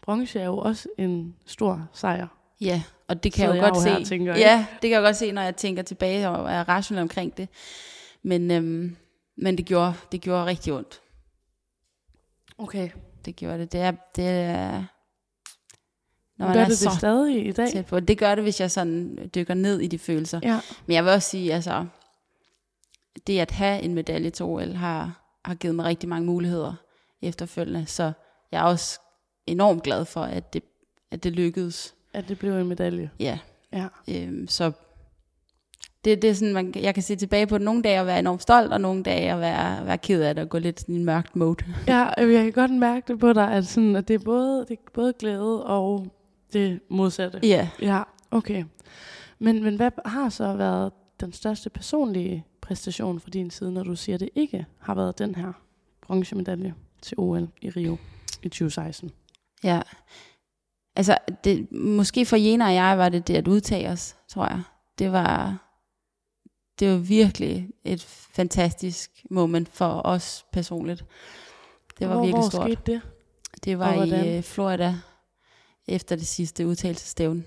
bronze er jo også en stor sejr. Ja, og det kan Sidder jeg jo jeg godt se. her tænker, ja, det kan jeg godt se, når jeg tænker tilbage og er rationel omkring det. Men, øhm, men det, gjorde, det gjorde rigtig ondt. Okay. Det gjorde det. Det er, det er når man Gør er det så det stadig i dag? tæt på. Det gør det, hvis jeg sådan dykker ned i de følelser. Ja. Men jeg vil også sige, altså, det at have en medalje til OL har, har givet mig rigtig mange muligheder efterfølgende, så jeg er også enormt glad for, at det, at det lykkedes. At det blev en medalje. Ja, Ja. øhm, så det, det er sådan, man, jeg kan se tilbage på nogle dage og være enormt stolt, og nogle dage at være, være ked af det og gå lidt i en mørkt mode. [LAUGHS] Ja, øh, jeg kan godt mærke det på dig, at, sådan, at det, er både, det er både glæde og det modsatte. Ja, Ja, okay. Men, men hvad har så været den største personlige præstation fra din side, når du siger, at det ikke har været den her bronzemedalje til OL i Rio i 2016? ja. Altså, det, måske for Jena og jeg var det det at udtage os, tror jeg. Det var, det var virkelig et fantastisk moment for os personligt. Det var hvor, virkelig hvor stort. skete det? Det var i øh, Florida efter det sidste udtalelsestævne.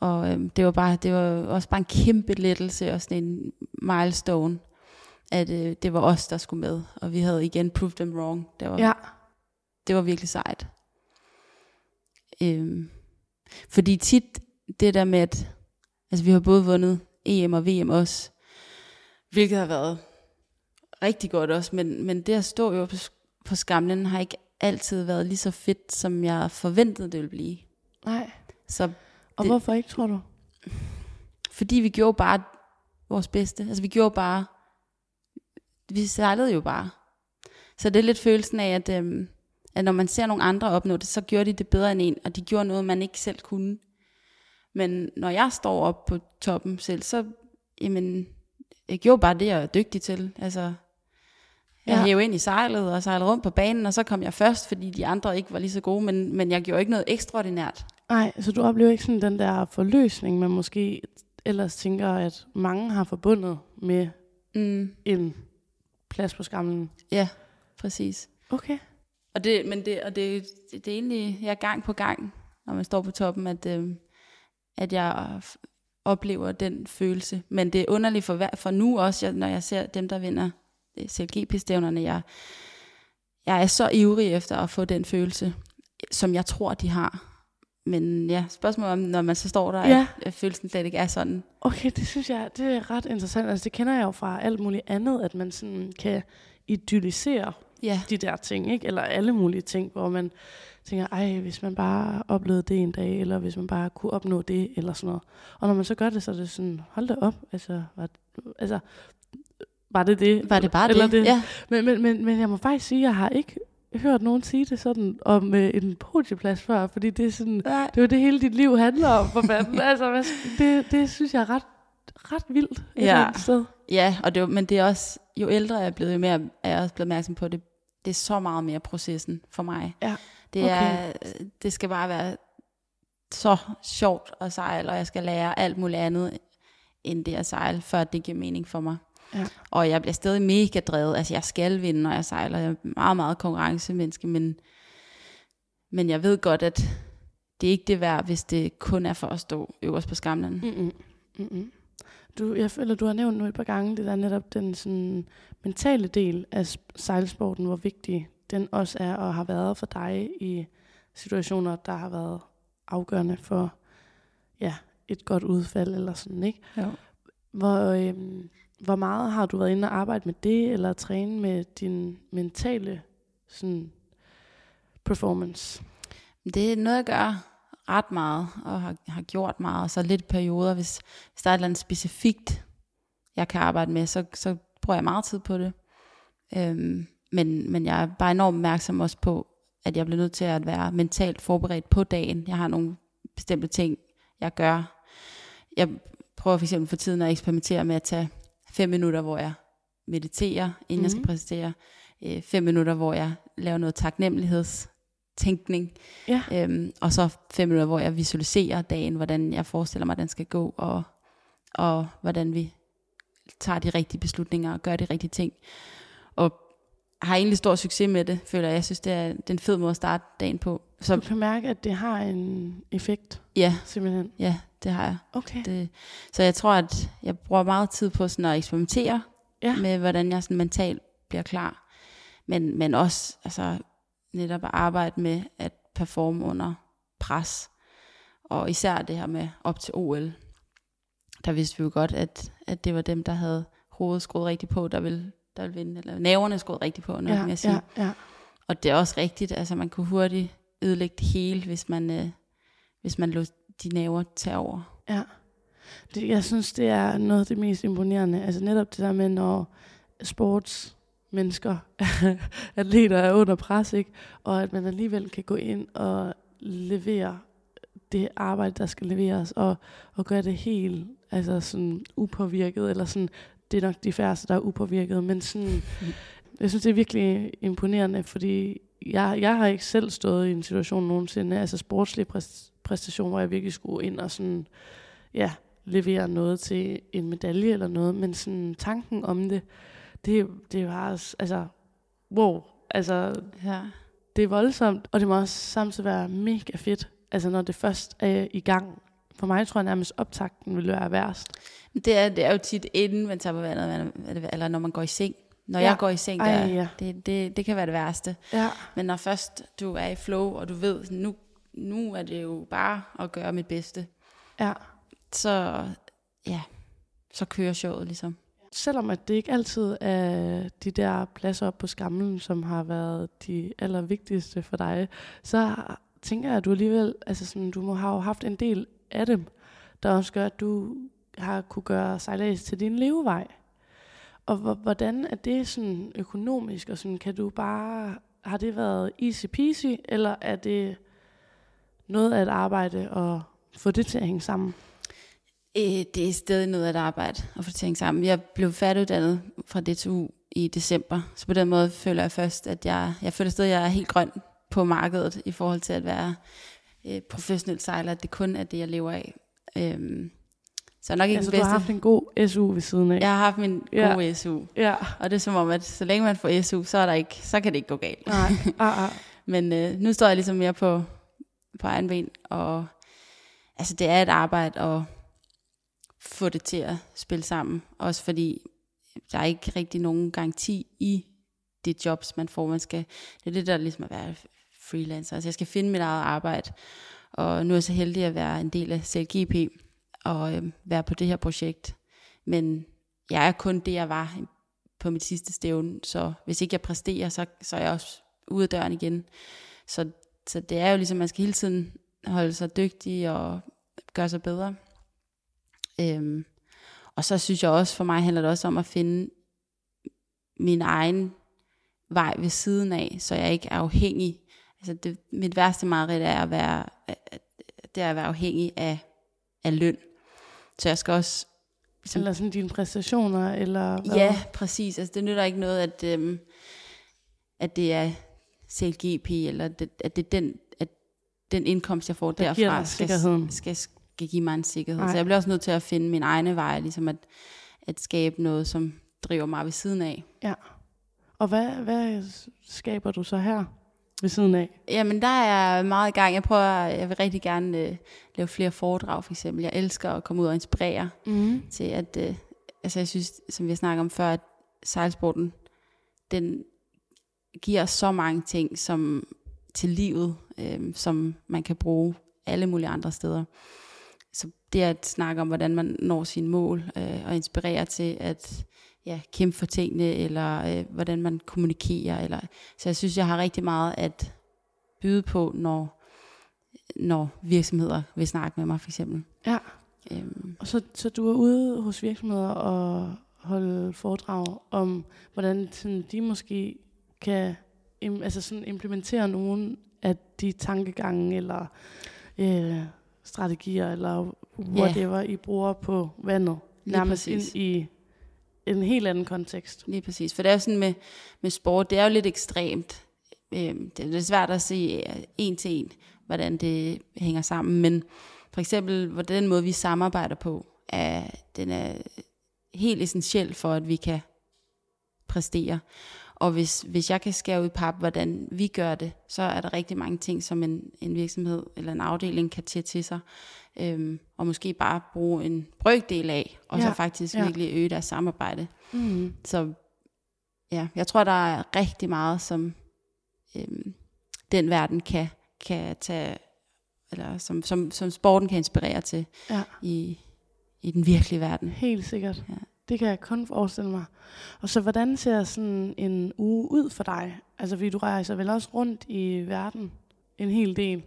Og øhm, det var bare, det var også bare en kæmpe lettelse og sådan en milestone, at øh, det var os, der skulle med. Og vi havde igen proved them wrong. Det var, Ja, det var virkelig sejt. Øhm, fordi tit det der med, at altså vi har både vundet EM og VM også, hvilket har været rigtig godt også, men, men det at stå jo på, på skamlen har ikke altid været lige så fedt, som jeg forventede, det ville blive. Nej. Så Og Det- hvorfor ikke, tror du? fordi vi gjorde bare vores bedste. Altså vi gjorde bare, vi sejlede jo bare. Så det er lidt følelsen af, at, øhm, at når man ser nogle andre opnå det, så gjorde de det bedre end en, og de gjorde noget, man ikke selv kunne. Men når jeg står op på toppen selv, så, jamen, jeg gjorde bare det, jeg er dygtig til. Altså, jeg Ja. hævde ind i sejlet og sejlede rundt på banen, og så kom jeg først, fordi de andre ikke var lige så gode, men, men jeg gjorde ikke noget ekstraordinært. Nej, så du oplever ikke sådan den der forløsning, man måske ellers tænker, at mange har forbundet med Mm, en plads på skamlen. ja, præcis. Okay. Og det, men det, og det, det, det er egentlig, jeg er gang på gang, når man står på toppen, at, øh, at jeg oplever den følelse. Men det er underligt for, hver, for nu også, jeg, når jeg ser dem, der vinder øh, CLGP-stævnerne, jeg, jeg er så ivrig efter at få den følelse, som jeg tror, de har. Men ja, spørgsmålet om, når man så står der, Ja. at, at følelsen slet ikke er sådan. Okay, det synes jeg, det er ret interessant. Altså, det kender jeg jo fra alt muligt andet, at man sådan kan idyllisere Ja, de der ting, ikke? Eller alle mulige ting, hvor man tænker, ej, hvis man bare oplevede det en dag, eller hvis man bare kunne opnå det, eller sådan noget. Og når man så gør det, så er det sådan, hold da op, altså, var, altså, var det det? var det bare eller det? det? Ja, Men, men, men, men jeg må faktisk sige, at jeg har ikke hørt nogen sige det sådan om øh, en podieplads før, fordi det er sådan, Nej. det er jo det hele dit liv handler om, for fanden. [LAUGHS] altså, det, det synes jeg er ret, ret vildt et Ja. eller andet sted. Ja, og det, men det er også, jo ældre jeg er blevet, jo mere er jeg også blevet opmærksom på det. Det er så meget mere processen for mig. Ja, Det, okay. er, det skal bare være så sjovt at sejle, og jeg skal lære alt muligt andet end det at sejle, før det giver mening for mig. Ja. Og jeg bliver stadig mega drevet. Altså jeg skal vinde, når jeg sejler. Jeg er meget, meget konkurrencemenneske, men, men jeg ved godt, at det er ikke det værd, hvis det kun er for at stå øverst på skamlen. Mm-mm. Mm-mm. Du, jeg føler, du har nævnt nu et par gange, det der netop den sådan, mentale del af sejlsporten, hvor vigtig den også er og har været for dig i situationer, der har været afgørende for ja, et godt udfald eller sådan, ikke? Jo. Hvor, øhm, hvor meget har du været inde og arbejde med det, eller træne med din mentale sådan, performance? Det er noget, jeg gør ret meget, og har, har gjort meget, og så lidt perioder, hvis, hvis der er et eller andet specifikt, jeg kan arbejde med, så, så bruger jeg meget tid på det. Øhm, men, men jeg er bare enormt opmærksom også på, at jeg bliver nødt til at være mentalt forberedt på dagen. Jeg har nogle bestemte ting, jeg gør. Jeg prøver for eksempel for tiden at eksperimentere med at tage fem minutter, hvor jeg mediterer, inden mm. jeg skal Mhm. præsentere. Øh, fem minutter, hvor jeg laver noget taknemmelighedstænkning. Ja. Øhm, og så fem minutter, hvor jeg visualiserer dagen, hvordan jeg forestiller mig, at den skal gå, og, og hvordan vi tager de rigtige beslutninger og gør de rigtige ting. Og har egentlig stor succes med det, føler jeg. Jeg synes, det er, det er en fed måde at starte dagen på. Du Så kan mærke, at det har en effekt, ja, simpelthen. ja, det har jeg. Okay. Det, så jeg tror, at jeg bruger meget tid på sådan at eksperimentere Ja. med, hvordan jeg sådan mentalt bliver klar. Men, men også altså, netop at arbejde med at performe under pres. Og især det her med op til OL. Der vidste vi jo godt, at, at det var dem, der havde hovedet skruet rigtigt på, der ville, der ville vinde. Eller næverne skruet rigtigt på, når ja, jeg sige. ja, ja. Og det er også rigtigt, altså man kunne hurtigt ødelægge det hele, hvis man, øh, hvis man lod de næver tage over. Ja. Det, jeg synes, det er noget af det mest imponerende. Altså netop det der med, når sportsmennesker, [LAUGHS] atleter er under pres, ikke? og at man alligevel kan gå ind og levere det arbejde, der skal leveres, og, og gøre det helt altså sådan upåvirket, eller sådan, det er nok de færreste, der er upåvirket, men sådan, [LAUGHS] jeg synes, det er virkelig imponerende, fordi jeg, jeg har ikke selv stået i en situation nogensinde, altså sportslig præst, præstation, hvor jeg virkelig skulle ind og sådan, ja, levere noget til en medalje eller noget, men sådan tanken om det, det, det var også, altså, wow, altså, Ja. det er voldsomt, og det må også samtidig være mega fedt, altså når det først er i gang. For mig tror jeg nærmest optakten vil være værst. Det er, det er jo tit inden man tager på vandet, eller når man går i seng. Når Ja. ja. jeg går i seng, der, Ej, ja. det, det, det kan være det værste. Ja, Men når først du er i flow, og du ved, nu, nu er det jo bare at gøre mit bedste, ja. så, ja, så kører showet ligesom. Selvom at det ikke altid er de der pladser op på skamlen, som har været de allervigtigste for dig, så tænker jeg, at du alligevel, altså sådan, du må have haft en del af dem, der også gør, at du har kunne gøre sejlads til din levevej. Og hvordan er det sådan økonomisk, og sådan, kan du bare, har det været easy peasy, eller er det noget af et arbejde at få det til at hænge sammen? Øh, det er stadig noget af et arbejde at få at hænge sammen. Jeg blev færdiguddannet fra DTU i december, så på den måde føler jeg først, at jeg, jeg føler stadig, at jeg er helt grøn på markedet i forhold til at være øh, professionel sejler, at det kun er det, jeg lever af. Øhm, så nok ikke altså, bedste. du har haft en god SU ved siden af? Jeg har haft min ja. gode SU. Ja. Og det er som om, at så længe man får SU, så, er der ikke, så kan det ikke gå galt. Nej. Ah, ah. [LAUGHS] Men øh, nu står jeg ligesom mere på, på egen ben, og altså, det er et arbejde at få det til at spille sammen. Også fordi der er ikke rigtig nogen garanti i det jobs, man får. Man skal, det er det, der ligesom at være freelancer. Altså jeg skal finde mit eget arbejde, og nu er jeg så heldig at være en del af CLGP, og øh, være på det her projekt. Men jeg er kun det, jeg var på mit sidste stævne, så hvis ikke jeg præsterer, så, så er jeg også ude af døren igen. Så, så det er jo ligesom, man skal hele tiden holde sig dygtig og gøre sig bedre. Øhm, og så synes jeg også, for mig handler det også om at finde min egen vej ved siden af, så jeg ikke er afhængig. Altså det, mit værste mareridt er at være, det er at være afhængig af, af løn. Så jeg skal også... Ligesom, eller sådan dine præstationer, eller hvad? Ja, præcis. Altså det nytter ikke noget, at, øhm, at det er CLGP, eller det, at det er den, at den indkomst, jeg får der derfra, skal, skal, skal give mig en sikkerhed. Nej. Så jeg bliver også nødt til at finde min egne vej, ligesom at, at skabe noget, som driver mig ved siden af. Ja. Og hvad, hvad skaber du så her? ved siden af? Jamen, der er jeg meget i gang. Jeg prøver, jeg vil rigtig gerne øh, lave flere foredrag, for eksempel. Jeg elsker at komme ud og inspirere mm. til, at, øh, altså jeg synes, som vi har snakket om før, at sejlsporten, den giver så mange ting som til livet, øh, som man kan bruge alle mulige andre steder. Det at snakke om, hvordan man når sine mål, øh, og inspirere til at ja, kæmpe for tingene, eller øh, hvordan man kommunikerer. Eller, så jeg synes, jeg har rigtig meget at byde på, når, når virksomheder vil snakke med mig, for eksempel. Ja. Øhm. Og så, så du er ude hos virksomheder og holde foredrag om, hvordan sådan, de måske kan im, altså sådan implementere nogle af de tankegange, eller øh, strategier, eller whatever. I bruger på vandet. Nærmest ind i en helt anden kontekst. Lige præcis, for det er jo sådan med, med sport, det er jo lidt ekstremt. Øhm, det er lidt svært at se øh, en til en, hvordan det hænger sammen, men for eksempel, hvordan den måde, vi samarbejder på, er, den er helt essentiel for, at vi kan præstere. Og hvis, hvis jeg kan skære ud pap, hvordan vi gør det, så er der rigtig mange ting, som en, en virksomhed eller en afdeling kan tage til sig. Øhm, og måske bare bruge en brøkdel af, og ja, så faktisk ja. virkelig øge deres samarbejde. Mm. Så ja, jeg tror, der er rigtig meget, som øhm, den verden kan, kan tage, eller som, som, som sporten kan inspirere til ja. i, i den virkelige verden. Helt sikkert. Ja. Det kan jeg kun forestille mig. Og så hvordan ser sådan en uge ud for dig? Altså, fordi du rejser vel også rundt i verden en hel del.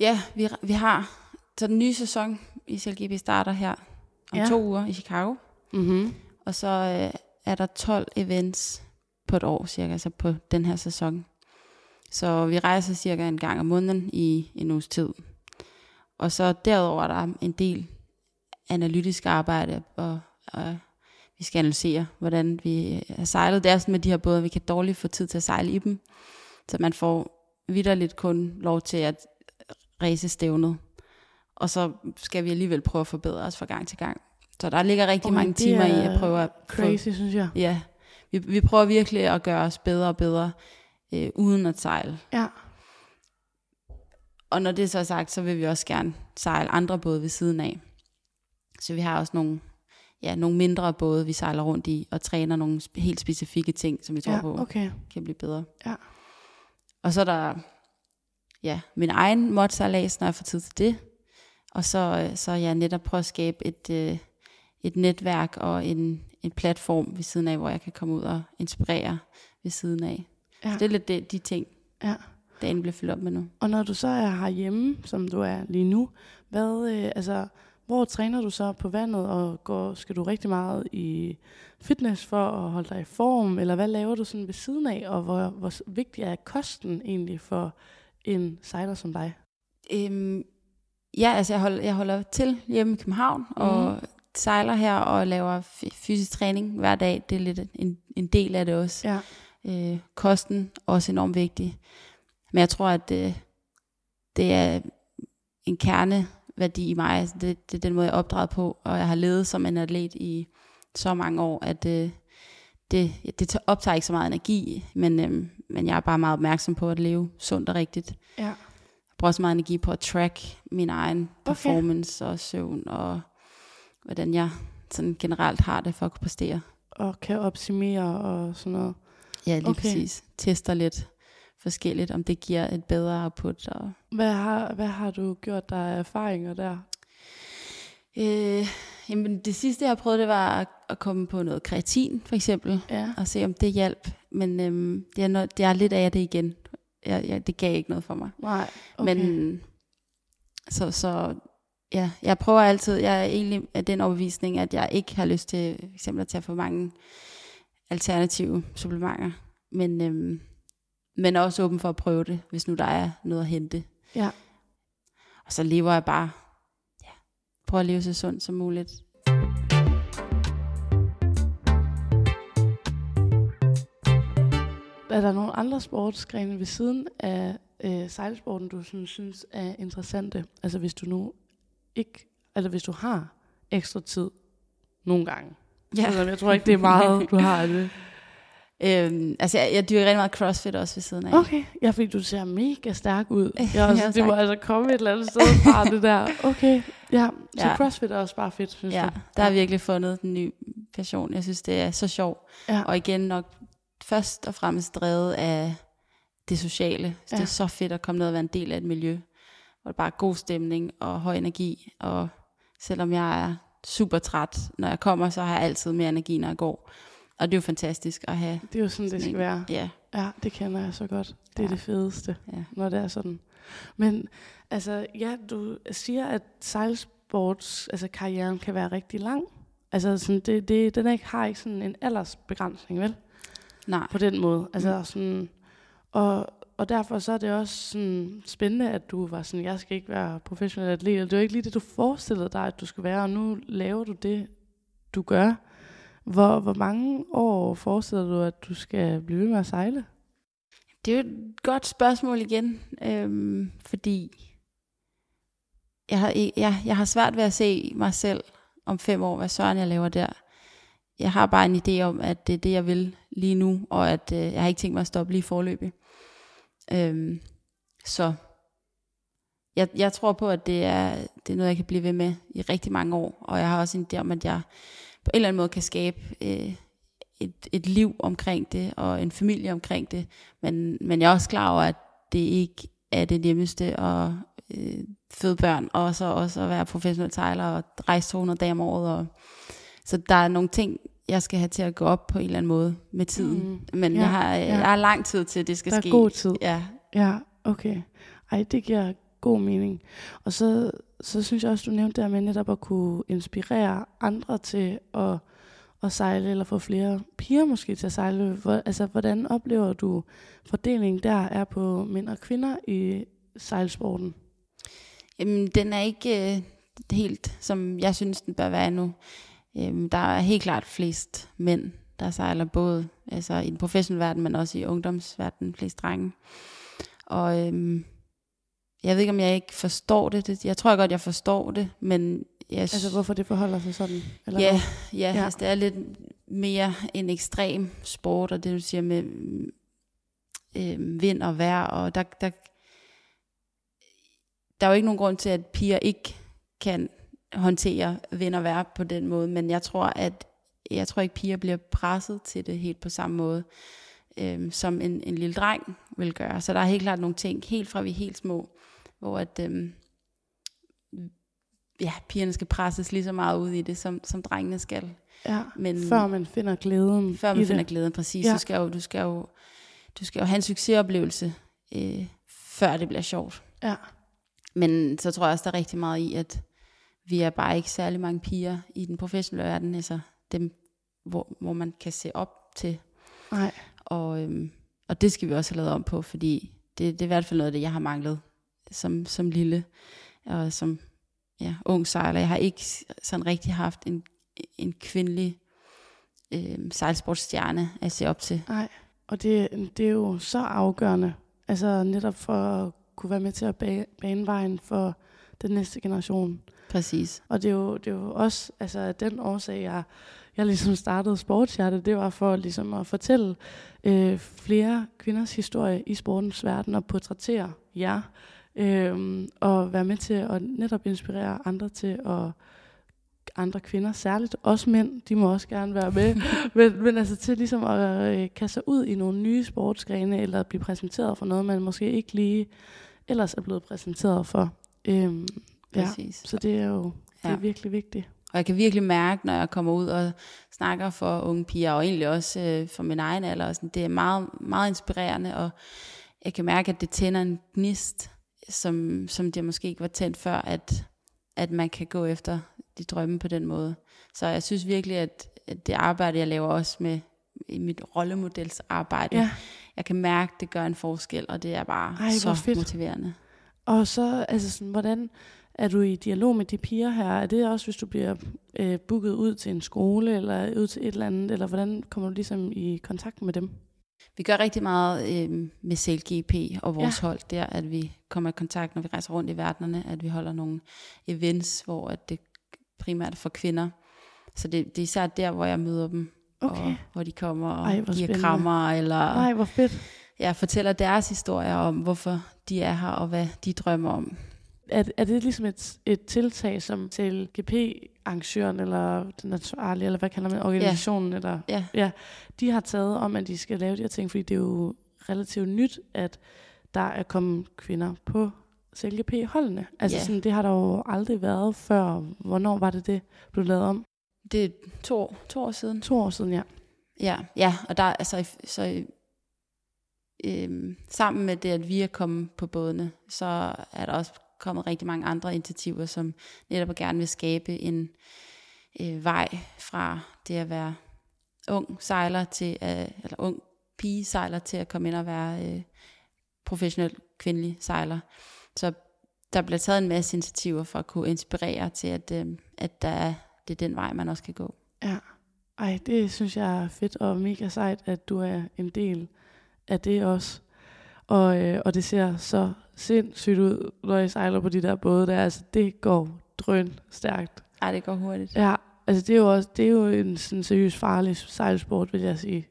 Ja, vi, vi har. Så den nye sæson i CLGB starter her om ja. to uger i Chicago. Mm-hmm. Og så øh, er der 12 events på et år cirka, altså på den her sæson. Så vi rejser cirka en gang om måneden i en uges tid. Og så derudover er der en del analytisk arbejde og, og vi skal analysere, hvordan vi har sejlet. Det er sådan med de her både, vi kan dårligt få tid til at sejle i dem, så man får vidderligt kun lov til at ræse stævnet. Og så skal vi alligevel prøve at forbedre os fra gang til gang. Så der ligger rigtig oh, mange timer i at prøve at... Crazy, få, synes jeg. Ja, vi, vi prøver virkelig at gøre os bedre og bedre, øh, uden at sejle. Ja. Og når det så er sagt, så vil vi også gerne sejle andre både ved siden af. Så vi har også nogle ja, nogle mindre både, vi sejler rundt i, og træner nogle helt specifikke ting, som vi tror ja, på okay. kan blive bedre. Ja. Og så er der ja, min egen modsejlads, når jeg får tid til det. Og så, så jeg netop prøve at skabe et, øh, et netværk og en, en platform ved siden af, hvor jeg kan komme ud og inspirere ved siden af. Ja. Ja. Så det er lidt det, de ting, Ja. dagen bliver fyldt op med nu. Og når du så er herhjemme, som du er lige nu, hvad, øh, altså, hvor træner du så på vandet, og går, skal du rigtig meget i fitness for at holde dig i form, eller hvad laver du sådan ved siden af, og hvor, hvor vigtig er kosten egentlig for en sejler som dig? Øhm, ja, altså jeg holder, jeg holder til hjemme i København, mm. og sejler her og laver fysisk træning hver dag. Det er lidt en, en del af det også. Ja. Øh, kosten også enormt vigtig. Men jeg tror, at det, det er en kerneværdi i mig. Altså det, det er den måde, jeg er opdraget på, og jeg har levet som en atlet i så mange år, at øh, det, det tager- optager ikke så meget energi, men, øhm, men jeg er bare meget opmærksom på at leve sundt og rigtigt. Ja. Jeg bruger også meget energi på at track min egen Okay. performance og søvn, og hvordan jeg sådan generelt har det for at kunne præstere. Og kan optimere og sådan noget. Ja, lige Okay. okay. præcis. Tester lidt forskelligt, om det giver et bedre output. Og, Hvad har, hvad har du gjort der af erfaringer der? øh, jamen det sidste, jeg har prøvet, det var at- at komme på noget kreatin, for eksempel, Ja. og se, om det hjalp. Men øhm, det, er noget, det er lidt af det igen. Jeg, jeg, det gav ikke noget for mig. Nej. Okay. Men så, så ja, jeg prøver altid, jeg er egentlig af den overbevisning, at jeg ikke har lyst til for eksempel at tage for mange alternative supplementer. Men, øhm, men også åben for at prøve det, hvis nu der er noget at hente. Ja. Og så lever jeg bare, ja, prøver at leve så sundt som muligt. Er der nogle andre sportsgrene ved siden af øh, sejlsporten, du sådan, synes er interessante? Altså hvis du nu ikke, eller hvis du har ekstra tid nogle gange. Ja. Selvom jeg tror ikke, det er meget, du har det. [LAUGHS] Øhm, altså, jeg, jeg dyrker rigtig meget crossfit også ved siden af. Okay, ja, fordi du ser mega stærk ud. [LAUGHS] Jeg også, Ja, det må altså komme et eller andet sted fra det der. [LAUGHS] Okay, ja. Så Ja. CrossFit er også bare fedt, synes Ja, du? der har jeg virkelig fundet den nye passion. Jeg synes, det er så sjovt. Ja. Og igen nok først og fremmest drevet af det sociale. Ja. Det er så fedt at komme ned og være en del af et miljø, hvor der bare er god stemning og høj energi. Og selvom jeg er super træt, når jeg kommer, så har jeg altid mere energi, når jeg går. Og det er jo fantastisk at have. Det er jo sådan, det skal være. Ja, Ja, det kender jeg så godt. Det er Ja. det fedeste, ja. når det er sådan. Men altså, ja, du siger, at sejlsports, altså karrieren kan være rigtig lang. Altså, sådan, det, det, den er ikke, har ikke sådan en aldersbegrænsning, vel? Nej. På den måde. Altså, sådan, og, og derfor så er det også sådan spændende, at du var sådan, jeg skal ikke være professionel atlet. Det var ikke lige det, du forestillede dig, at du skulle være, og nu laver du det, du gør. Hvor, hvor mange år forestiller du, at du skal blive ved med at sejle? Det er jo et godt spørgsmål igen, øhm, fordi jeg har, jeg, jeg har svært ved at se mig selv om fem år, hvad søren jeg laver der. Jeg har bare en idé om, at det er det, jeg vil lige nu, og at øh, jeg har ikke tænkt mig at stoppe lige forløbig. Øhm, så jeg, jeg tror på, at det er, det er noget, jeg kan blive ved med i rigtig mange år, og jeg har også en idé om, at jeg på en eller anden måde kan skabe øh, et, et liv omkring det, og en familie omkring det, men, men jeg er også klar over, at det ikke er det nemmeste at øh, føde børn, og så også at være professionel sejler og rejse 200 dage om året. Og, så der er nogle ting, jeg skal have til at gå op på en eller anden måde med tiden. Mm. Men Ja, jeg, har, ja. jeg har lang tid til, at det skal Der er ske. god tid. Ja, Ja, okay. Ej, det giver god mening. Og så, så synes jeg også, du nævnte det med netop at kunne inspirere andre til at, at sejle, eller få flere piger måske til at sejle. Hvor, altså, hvordan oplever du fordelingen der er på mænd og kvinder i sejlsporten? Jamen, den er ikke øh, helt, som jeg synes, den bør være nu. Øhm, der er helt klart flest mænd, der sejler både altså i den professionelle verden, men også i ungdomsverdenen, flest drenge. Og øhm, jeg ved ikke, om jeg ikke forstår det. det. Jeg tror godt, jeg forstår det, men jeg Altså, hvorfor det forholder sig sådan? Eller Ja, hvad? ja, Ja. ja. Altså, det er lidt mere en ekstrem sport, og det du siger med øh, vind og vejr, og der, der, der er jo ikke nogen grund til, at piger ikke kan håndtere vind og vejr på den måde, men jeg tror, at jeg tror ikke, piger bliver presset til det helt på samme måde, øh, som en, en lille dreng vil gøre. Så der er helt klart nogle ting, helt fra vi er helt små, hvor at, øh, ja, pigerne skal presses lige så meget ud i det, som, som drengene skal. Ja, Men før man finder glæden før man finder det. glæden, præcis, Ja. så skal jo, du skal jo, du skal jo have en succesoplevelse, øh, før det bliver sjovt. Ja, Men så tror jeg også, der er rigtig meget i, at vi er bare ikke særlig mange piger i den professionelle verden, altså dem, hvor, hvor man kan se op til. nej, Og, øhm, og det skal vi også have lavet om på, fordi det, det er i hvert fald noget af det, jeg har manglet som, som lille og som ja, ung sejler. Jeg har ikke sådan rigtig haft en, en kvindelig øhm, sejlsportsstjerne at se op til. nej. Og det, det er jo så afgørende, altså netop for at kunne være med til at ba- bane vejen for den næste generation. Præcis. Og det er jo, det er jo også altså, den årsag, jeg, jeg ligesom startede Sportshjerte, det var for ligesom at fortælle øh, flere kvinders historie i sportens verden og portrættere jer. Øh, og være med til at netop inspirere andre til at andre kvinder, særligt også mænd, de må også gerne være med, [LAUGHS] men, men altså til ligesom at øh, kaste sig ud i nogle nye sportsgrene, eller blive præsenteret for noget, man måske ikke lige ellers er blevet præsenteret for. Øhm, ja, Præcis. så det er jo det er Ja. virkelig vigtigt. Og jeg kan virkelig mærke, når jeg kommer ud og snakker for unge piger, og egentlig også øh, for min egen alder, og sådan, det er meget, meget inspirerende, og jeg kan mærke, at det tænder en gnist, som, som det måske ikke var tændt før, at, at man kan gå efter de drømme på den måde. Så jeg synes virkelig, at, at det arbejde, jeg laver også med i mit rollemodelsarbejde, Ja. jeg kan mærke, det gør en forskel, og det er bare Ej, så fedt. motiverende. Og så, altså sådan, hvordan er du i dialog med de piger her? Er det også, hvis du bliver øh, booket ud til en skole, eller ud til et eller andet, eller hvordan kommer du ligesom i kontakt med dem? Vi gør rigtig meget øh, med SailGP og vores Ja. hold der, at vi kommer i kontakt, når vi rejser rundt i verdenerne, at vi holder nogle events, hvor at det primært er for kvinder. Så det, det er især der, hvor jeg møder dem, Okay. og hvor de kommer og Ej, Ej, giver spændende. krammer, eller Nej, hvor fedt. ja, fortæller deres historier om, hvorfor de er her, og hvad de drømmer om. Er, er det ligesom et, et tiltag, som til GP-arrangøren, eller den ansvarlige, eller hvad kalder man organisationen, eller Ja, de har taget om, at de skal lave de her ting, fordi det er jo relativt nyt, at der er kommet kvinder på CLGP-holdene. Altså Ja. sådan, det har der jo aldrig været før. Hvornår var det, det blev lavet om? det er to, to år siden. To år siden, ja. Ja, ja og der altså, så, øhm, sammen med det, at vi er kommet på bådene, så er der også kommet rigtig mange andre initiativer, som netop gerne vil skabe en øh, vej fra det at være ung sejler til, øh, eller ung pige sejler til at komme ind og være øh, professionel kvindelig sejler. Så der bliver taget en masse initiativer for at kunne inspirere til, at, øh, at der er, det er den vej, man også kan gå. Ja. Ej, det synes jeg er fedt og mega sejt, at du er en del af det også. Og, øh, og det ser så sindssygt ud, når jeg sejler på de der både der. Altså, det går drøn stærkt. Ej, det går hurtigt. Ja, altså det er jo også det er jo en sådan seriøs farlig sejlsport, vil jeg sige.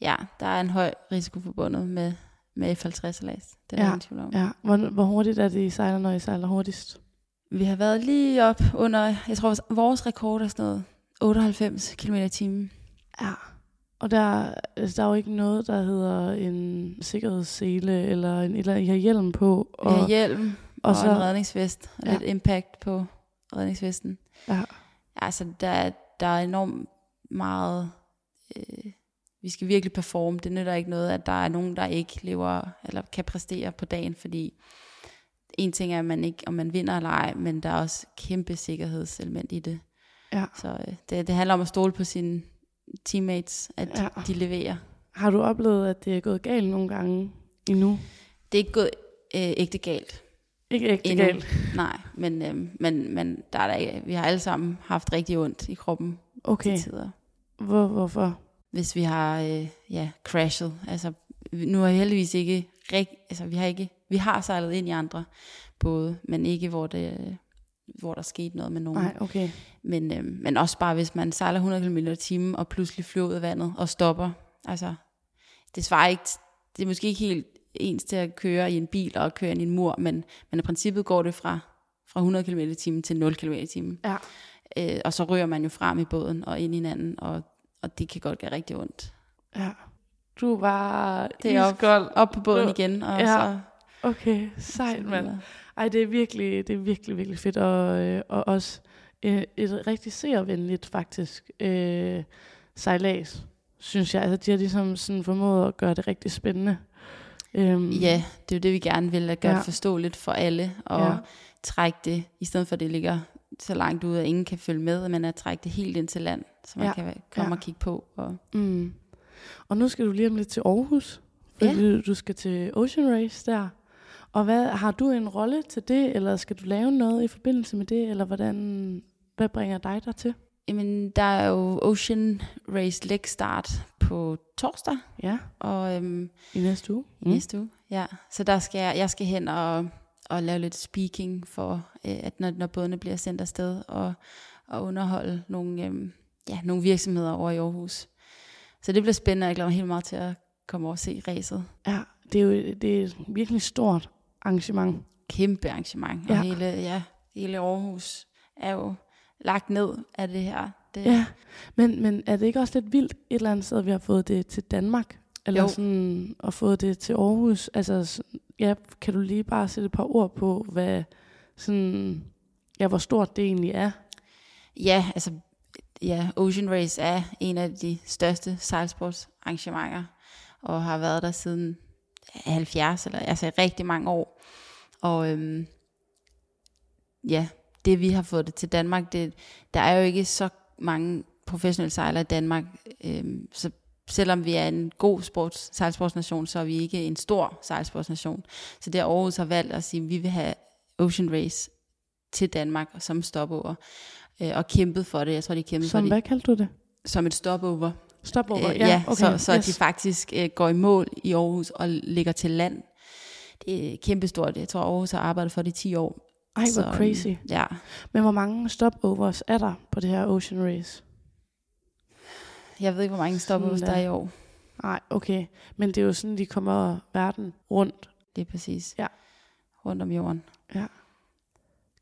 Ja, der er en høj risiko forbundet med, med F50-salas. Det er Ja, ja, ingen tvivl om. Ja, hvor, hvor hurtigt er det, I sejler, når I sejler hurtigst? Vi har været lige op under, jeg tror, vores, vores rekord er sådan noget 98 km i timen. Ja. Og der, altså, der er jo ikke noget, der hedder en sikkerhedssele, eller en eller I har hjelm på. Vi har hjelm og, og så- en redningsvest, og Ja. lidt impact på redningsvesten. Ja. Altså, der, er- der er enormt meget... Øh, vi skal virkelig performe. Det nytter ikke noget, at der er nogen, der ikke lever eller kan præstere på dagen, fordi en ting er, at man ikke, om man vinder eller ej, men der er også kæmpe sikkerhedselement i det. Ja. Så øh, det, det handler om at stole på sine teammates, at Ja. de leverer. Har du oplevet, at det er gået galt nogle gange endnu? Det er ikke gået øh, ægte galt. Ikke ægte Endnu. galt. Nej, men, øh, men, men der er der, vi har alle sammen haft rigtig ondt i kroppen Okay, til tider. Hvor, hvorfor? Hvis vi har øh, ja, crashet. Altså, nu har vi heldigvis ikke, rig, altså, vi har ikke, vi har sejlet ind i andre både, men ikke hvor, det, øh, hvor der er sket noget med nogen. Nej, okay. Men, øh, men også bare, hvis man sejler 100 km i timen og pludselig flyver ud af vandet og stopper. Altså, det svarer ikke, det er måske ikke helt ens til at køre i en bil og køre ind i en mur, men, men i princippet går det fra, fra 100 km i timen til 0 km i timen. Ja. Øh, og så rører man jo frem i båden og ind i hinanden, og, og det kan godt gøre rigtig ondt. Ja. Du var Det er op, på båden igen, og ja. så... Okay, sejt, mand. Ej, det er virkelig, det er virkelig, virkelig fedt, og, øh, og også øh, et rigtig seervenligt faktisk øh, sejlads, synes jeg. Altså, de har ligesom sådan formået at gøre det rigtig spændende. Øhm, Ja, det er jo det, vi gerne vil, at gøre Ja. forståeligt for alle, og Ja. trække det, i stedet for at det ligger så langt ude, at ingen kan følge med, men at trække det helt ind til land, så man ja. kan komme Ja. og kigge på. Og Mm. Og nu skal du lige om lidt til Aarhus, fordi ja. du skal til Ocean Race der. Og hvad, har du en rolle til det, eller skal du lave noget i forbindelse med det, eller hvordan, hvad bringer dig der til? Jamen, der er jo Ocean Race Leg Start på torsdag, Ja, og øhm, i næste uge. mm. næste uge. Ja. Så der skal jeg, jeg skal hen og, og lave lidt speaking for, øh, at når, når bådene bliver sendt afsted, og, og underholde nogle, øhm, ja, nogle virksomheder over i Aarhus. Så det bliver spændende, og jeg glæder mig helt meget til at komme over og se racet. Ja, det er jo det er virkelig stort arrangement. Kæmpe arrangement, Ja. og hele, ja, hele Aarhus er jo lagt ned af det her. Det, Ja, men, men er det ikke også lidt vildt et eller andet sted, at vi har fået det til Danmark? Eller Jo. sådan, og fået det til Aarhus? Altså, ja, kan du lige bare sætte et par ord på, hvad sådan, ja, hvor stort det egentlig er? Ja, altså, ja, Ocean Race er en af de største sejlsportsarrangementer, og har været der siden 70, eller altså rigtig mange år. Og øhm, ja, det vi har fået det til Danmark, det, der er jo ikke så mange professionelle sejlere i Danmark, øhm, så selvom vi er en god sports, sejlsportsnation, så er vi ikke en stor sejlsportsnation. Så det Aarhus har valgt at sige, at vi vil have Ocean Race til Danmark som stopover, øh, og kæmpet for det. Jeg tror, de kæmpede Som, for hvad kaldte du det? det som et stopover. Stopover? Øh, ja, okay. så, så yes. de faktisk øh, går i mål i Aarhus og ligger til land. Det er kæmpestort. Jeg tror, Aarhus har arbejdet for det i 10 år. Ej, hvor Så, øhm, crazy. Ja, Men hvor mange stopovers er der på det her Ocean Race? jeg ved ikke, hvor mange stopovers der er i år. Nej, okay. Men det er jo sådan, de kommer verden rundt. Det er præcis. Ja. Rundt om jorden.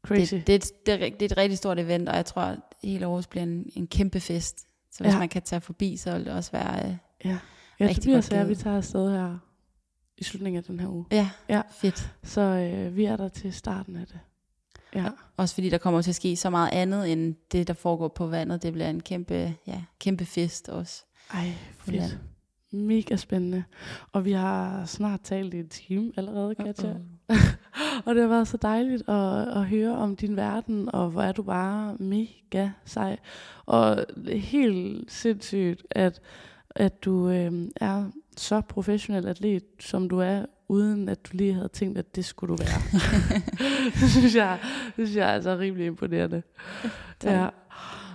Crazy. Det, det, er et, det, er, det er et rigtig stort event, og jeg tror, at hele Aarhus bliver en, en kæmpe fest. Så hvis Ja. man kan tage forbi, så vil det også være... Øh, ja. Ja, rigtig godt og jeg, vi tager afsted her i slutningen af den her uge. ja, Ja. fedt. Så øh, vi er der til starten af det. Ja. Også fordi der kommer til at ske så meget andet, end det, der foregår på vandet. Det bliver en kæmpe, ja, kæmpe fest også. Ej, fedt. Mega spændende. Og vi har snart talt i en time allerede, Katja. Uh-oh. [LAUGHS] Og det har været så dejligt at, at høre om din verden, og hvor er du bare mega sej. Og helt sindssygt, at, at du øh, er så professionel atlet, som du er, uden at du lige havde tænkt, at det skulle du være. [LAUGHS] [LAUGHS] det, synes jeg, det synes jeg er altså rimelig imponerende. Tak. Ja.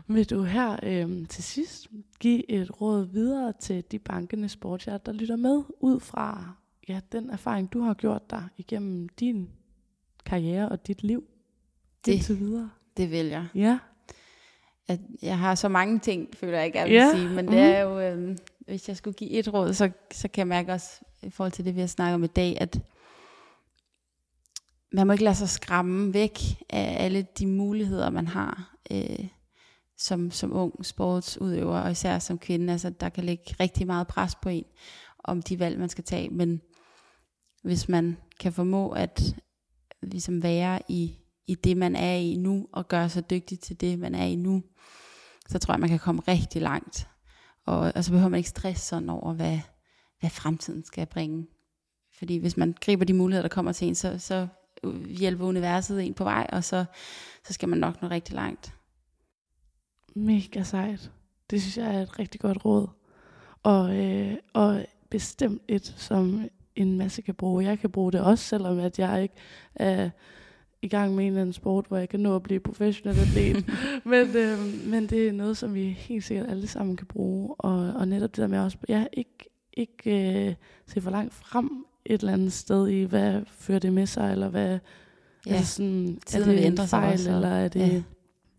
Vil du her øh, til sidst give et råd videre til de bankende sportsjer, der lytter med ud fra ja, den erfaring, du har gjort dig igennem din karriere og dit liv Det- indtil videre? Det vil jeg. Ja. jeg. Jeg har så mange ting, føler jeg ikke, jeg vil Ja, sige. Men det er jo, øh, hvis jeg skulle give et råd, så, så kan jeg mærke også, i forhold til det, vi har snakket om i dag, at man må ikke lade sig skræmme væk af alle de muligheder, man har øh, som, som ung sportsudøver, og især som kvinde. Altså, der kan ligge rigtig meget pres på en, om de valg, man skal tage. Men hvis man kan formå at ligesom være i, i det, man er i nu, og gøre sig dygtig til det, man er i nu, så tror jeg, man kan komme rigtig langt. Og, og så behøver man ikke stresse sådan over, hvad, hvad fremtiden skal bringe. Fordi hvis man griber de muligheder, der kommer til en, så, så hjælper universet en på vej, og så, så skal man nok nå rigtig langt. Mega sejt. Det synes jeg er et rigtig godt råd. Og, øh, og bestemt et, som en masse kan bruge. Jeg kan bruge det også, selvom at jeg ikke er i gang med en eller anden sport, hvor jeg kan nå at blive professionel atlet. [LAUGHS] men, øh, men det er noget, som vi helt sikkert alle sammen kan bruge. Og, og netop det der med også, ja, ikke, ikke øh, se for langt frem et eller andet sted i, hvad fører det med sig, eller hvad, Ja, altså sådan, er tiderne det en fejl, også, og- eller er det... ja.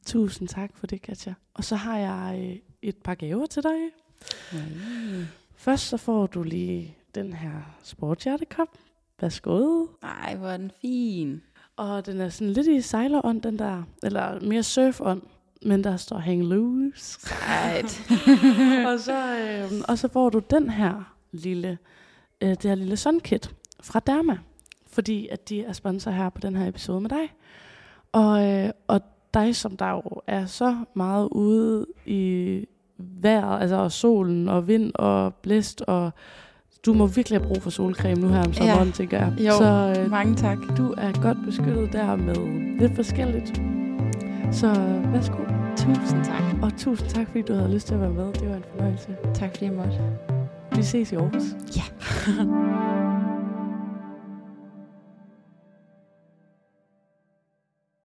Tusind tak for det, Katja. Og så har jeg øh, et par gaver til dig. Mm. Først så får du lige den her sportshjertekop. Værsgo. Ej, hvor er den fin. Og den er sådan lidt i sejlerånd, den der. Eller mere surfånd. Men der står hang loose. Ejt. [LAUGHS] og, så, øh, og så får du den her lille, øh, det her lille sunkit fra Derma. fordi at de er sponsor her på den her episode med dig. Og, øh, og dig, som der jo er så meget ude i vejret, altså og solen og vind og blæst, og du må virkelig have brug for solcreme nu her om sommeren, ja. tænker jeg. Jo, så øh, mange tak. du er godt beskyttet der med lidt forskelligt. Så værsgo. Tusind tak. Og tusind tak, fordi du havde lyst til at være med. Det var en fornøjelse. Tak fordi jeg måtte. Vi ses i Aarhus. Ja. [LAUGHS]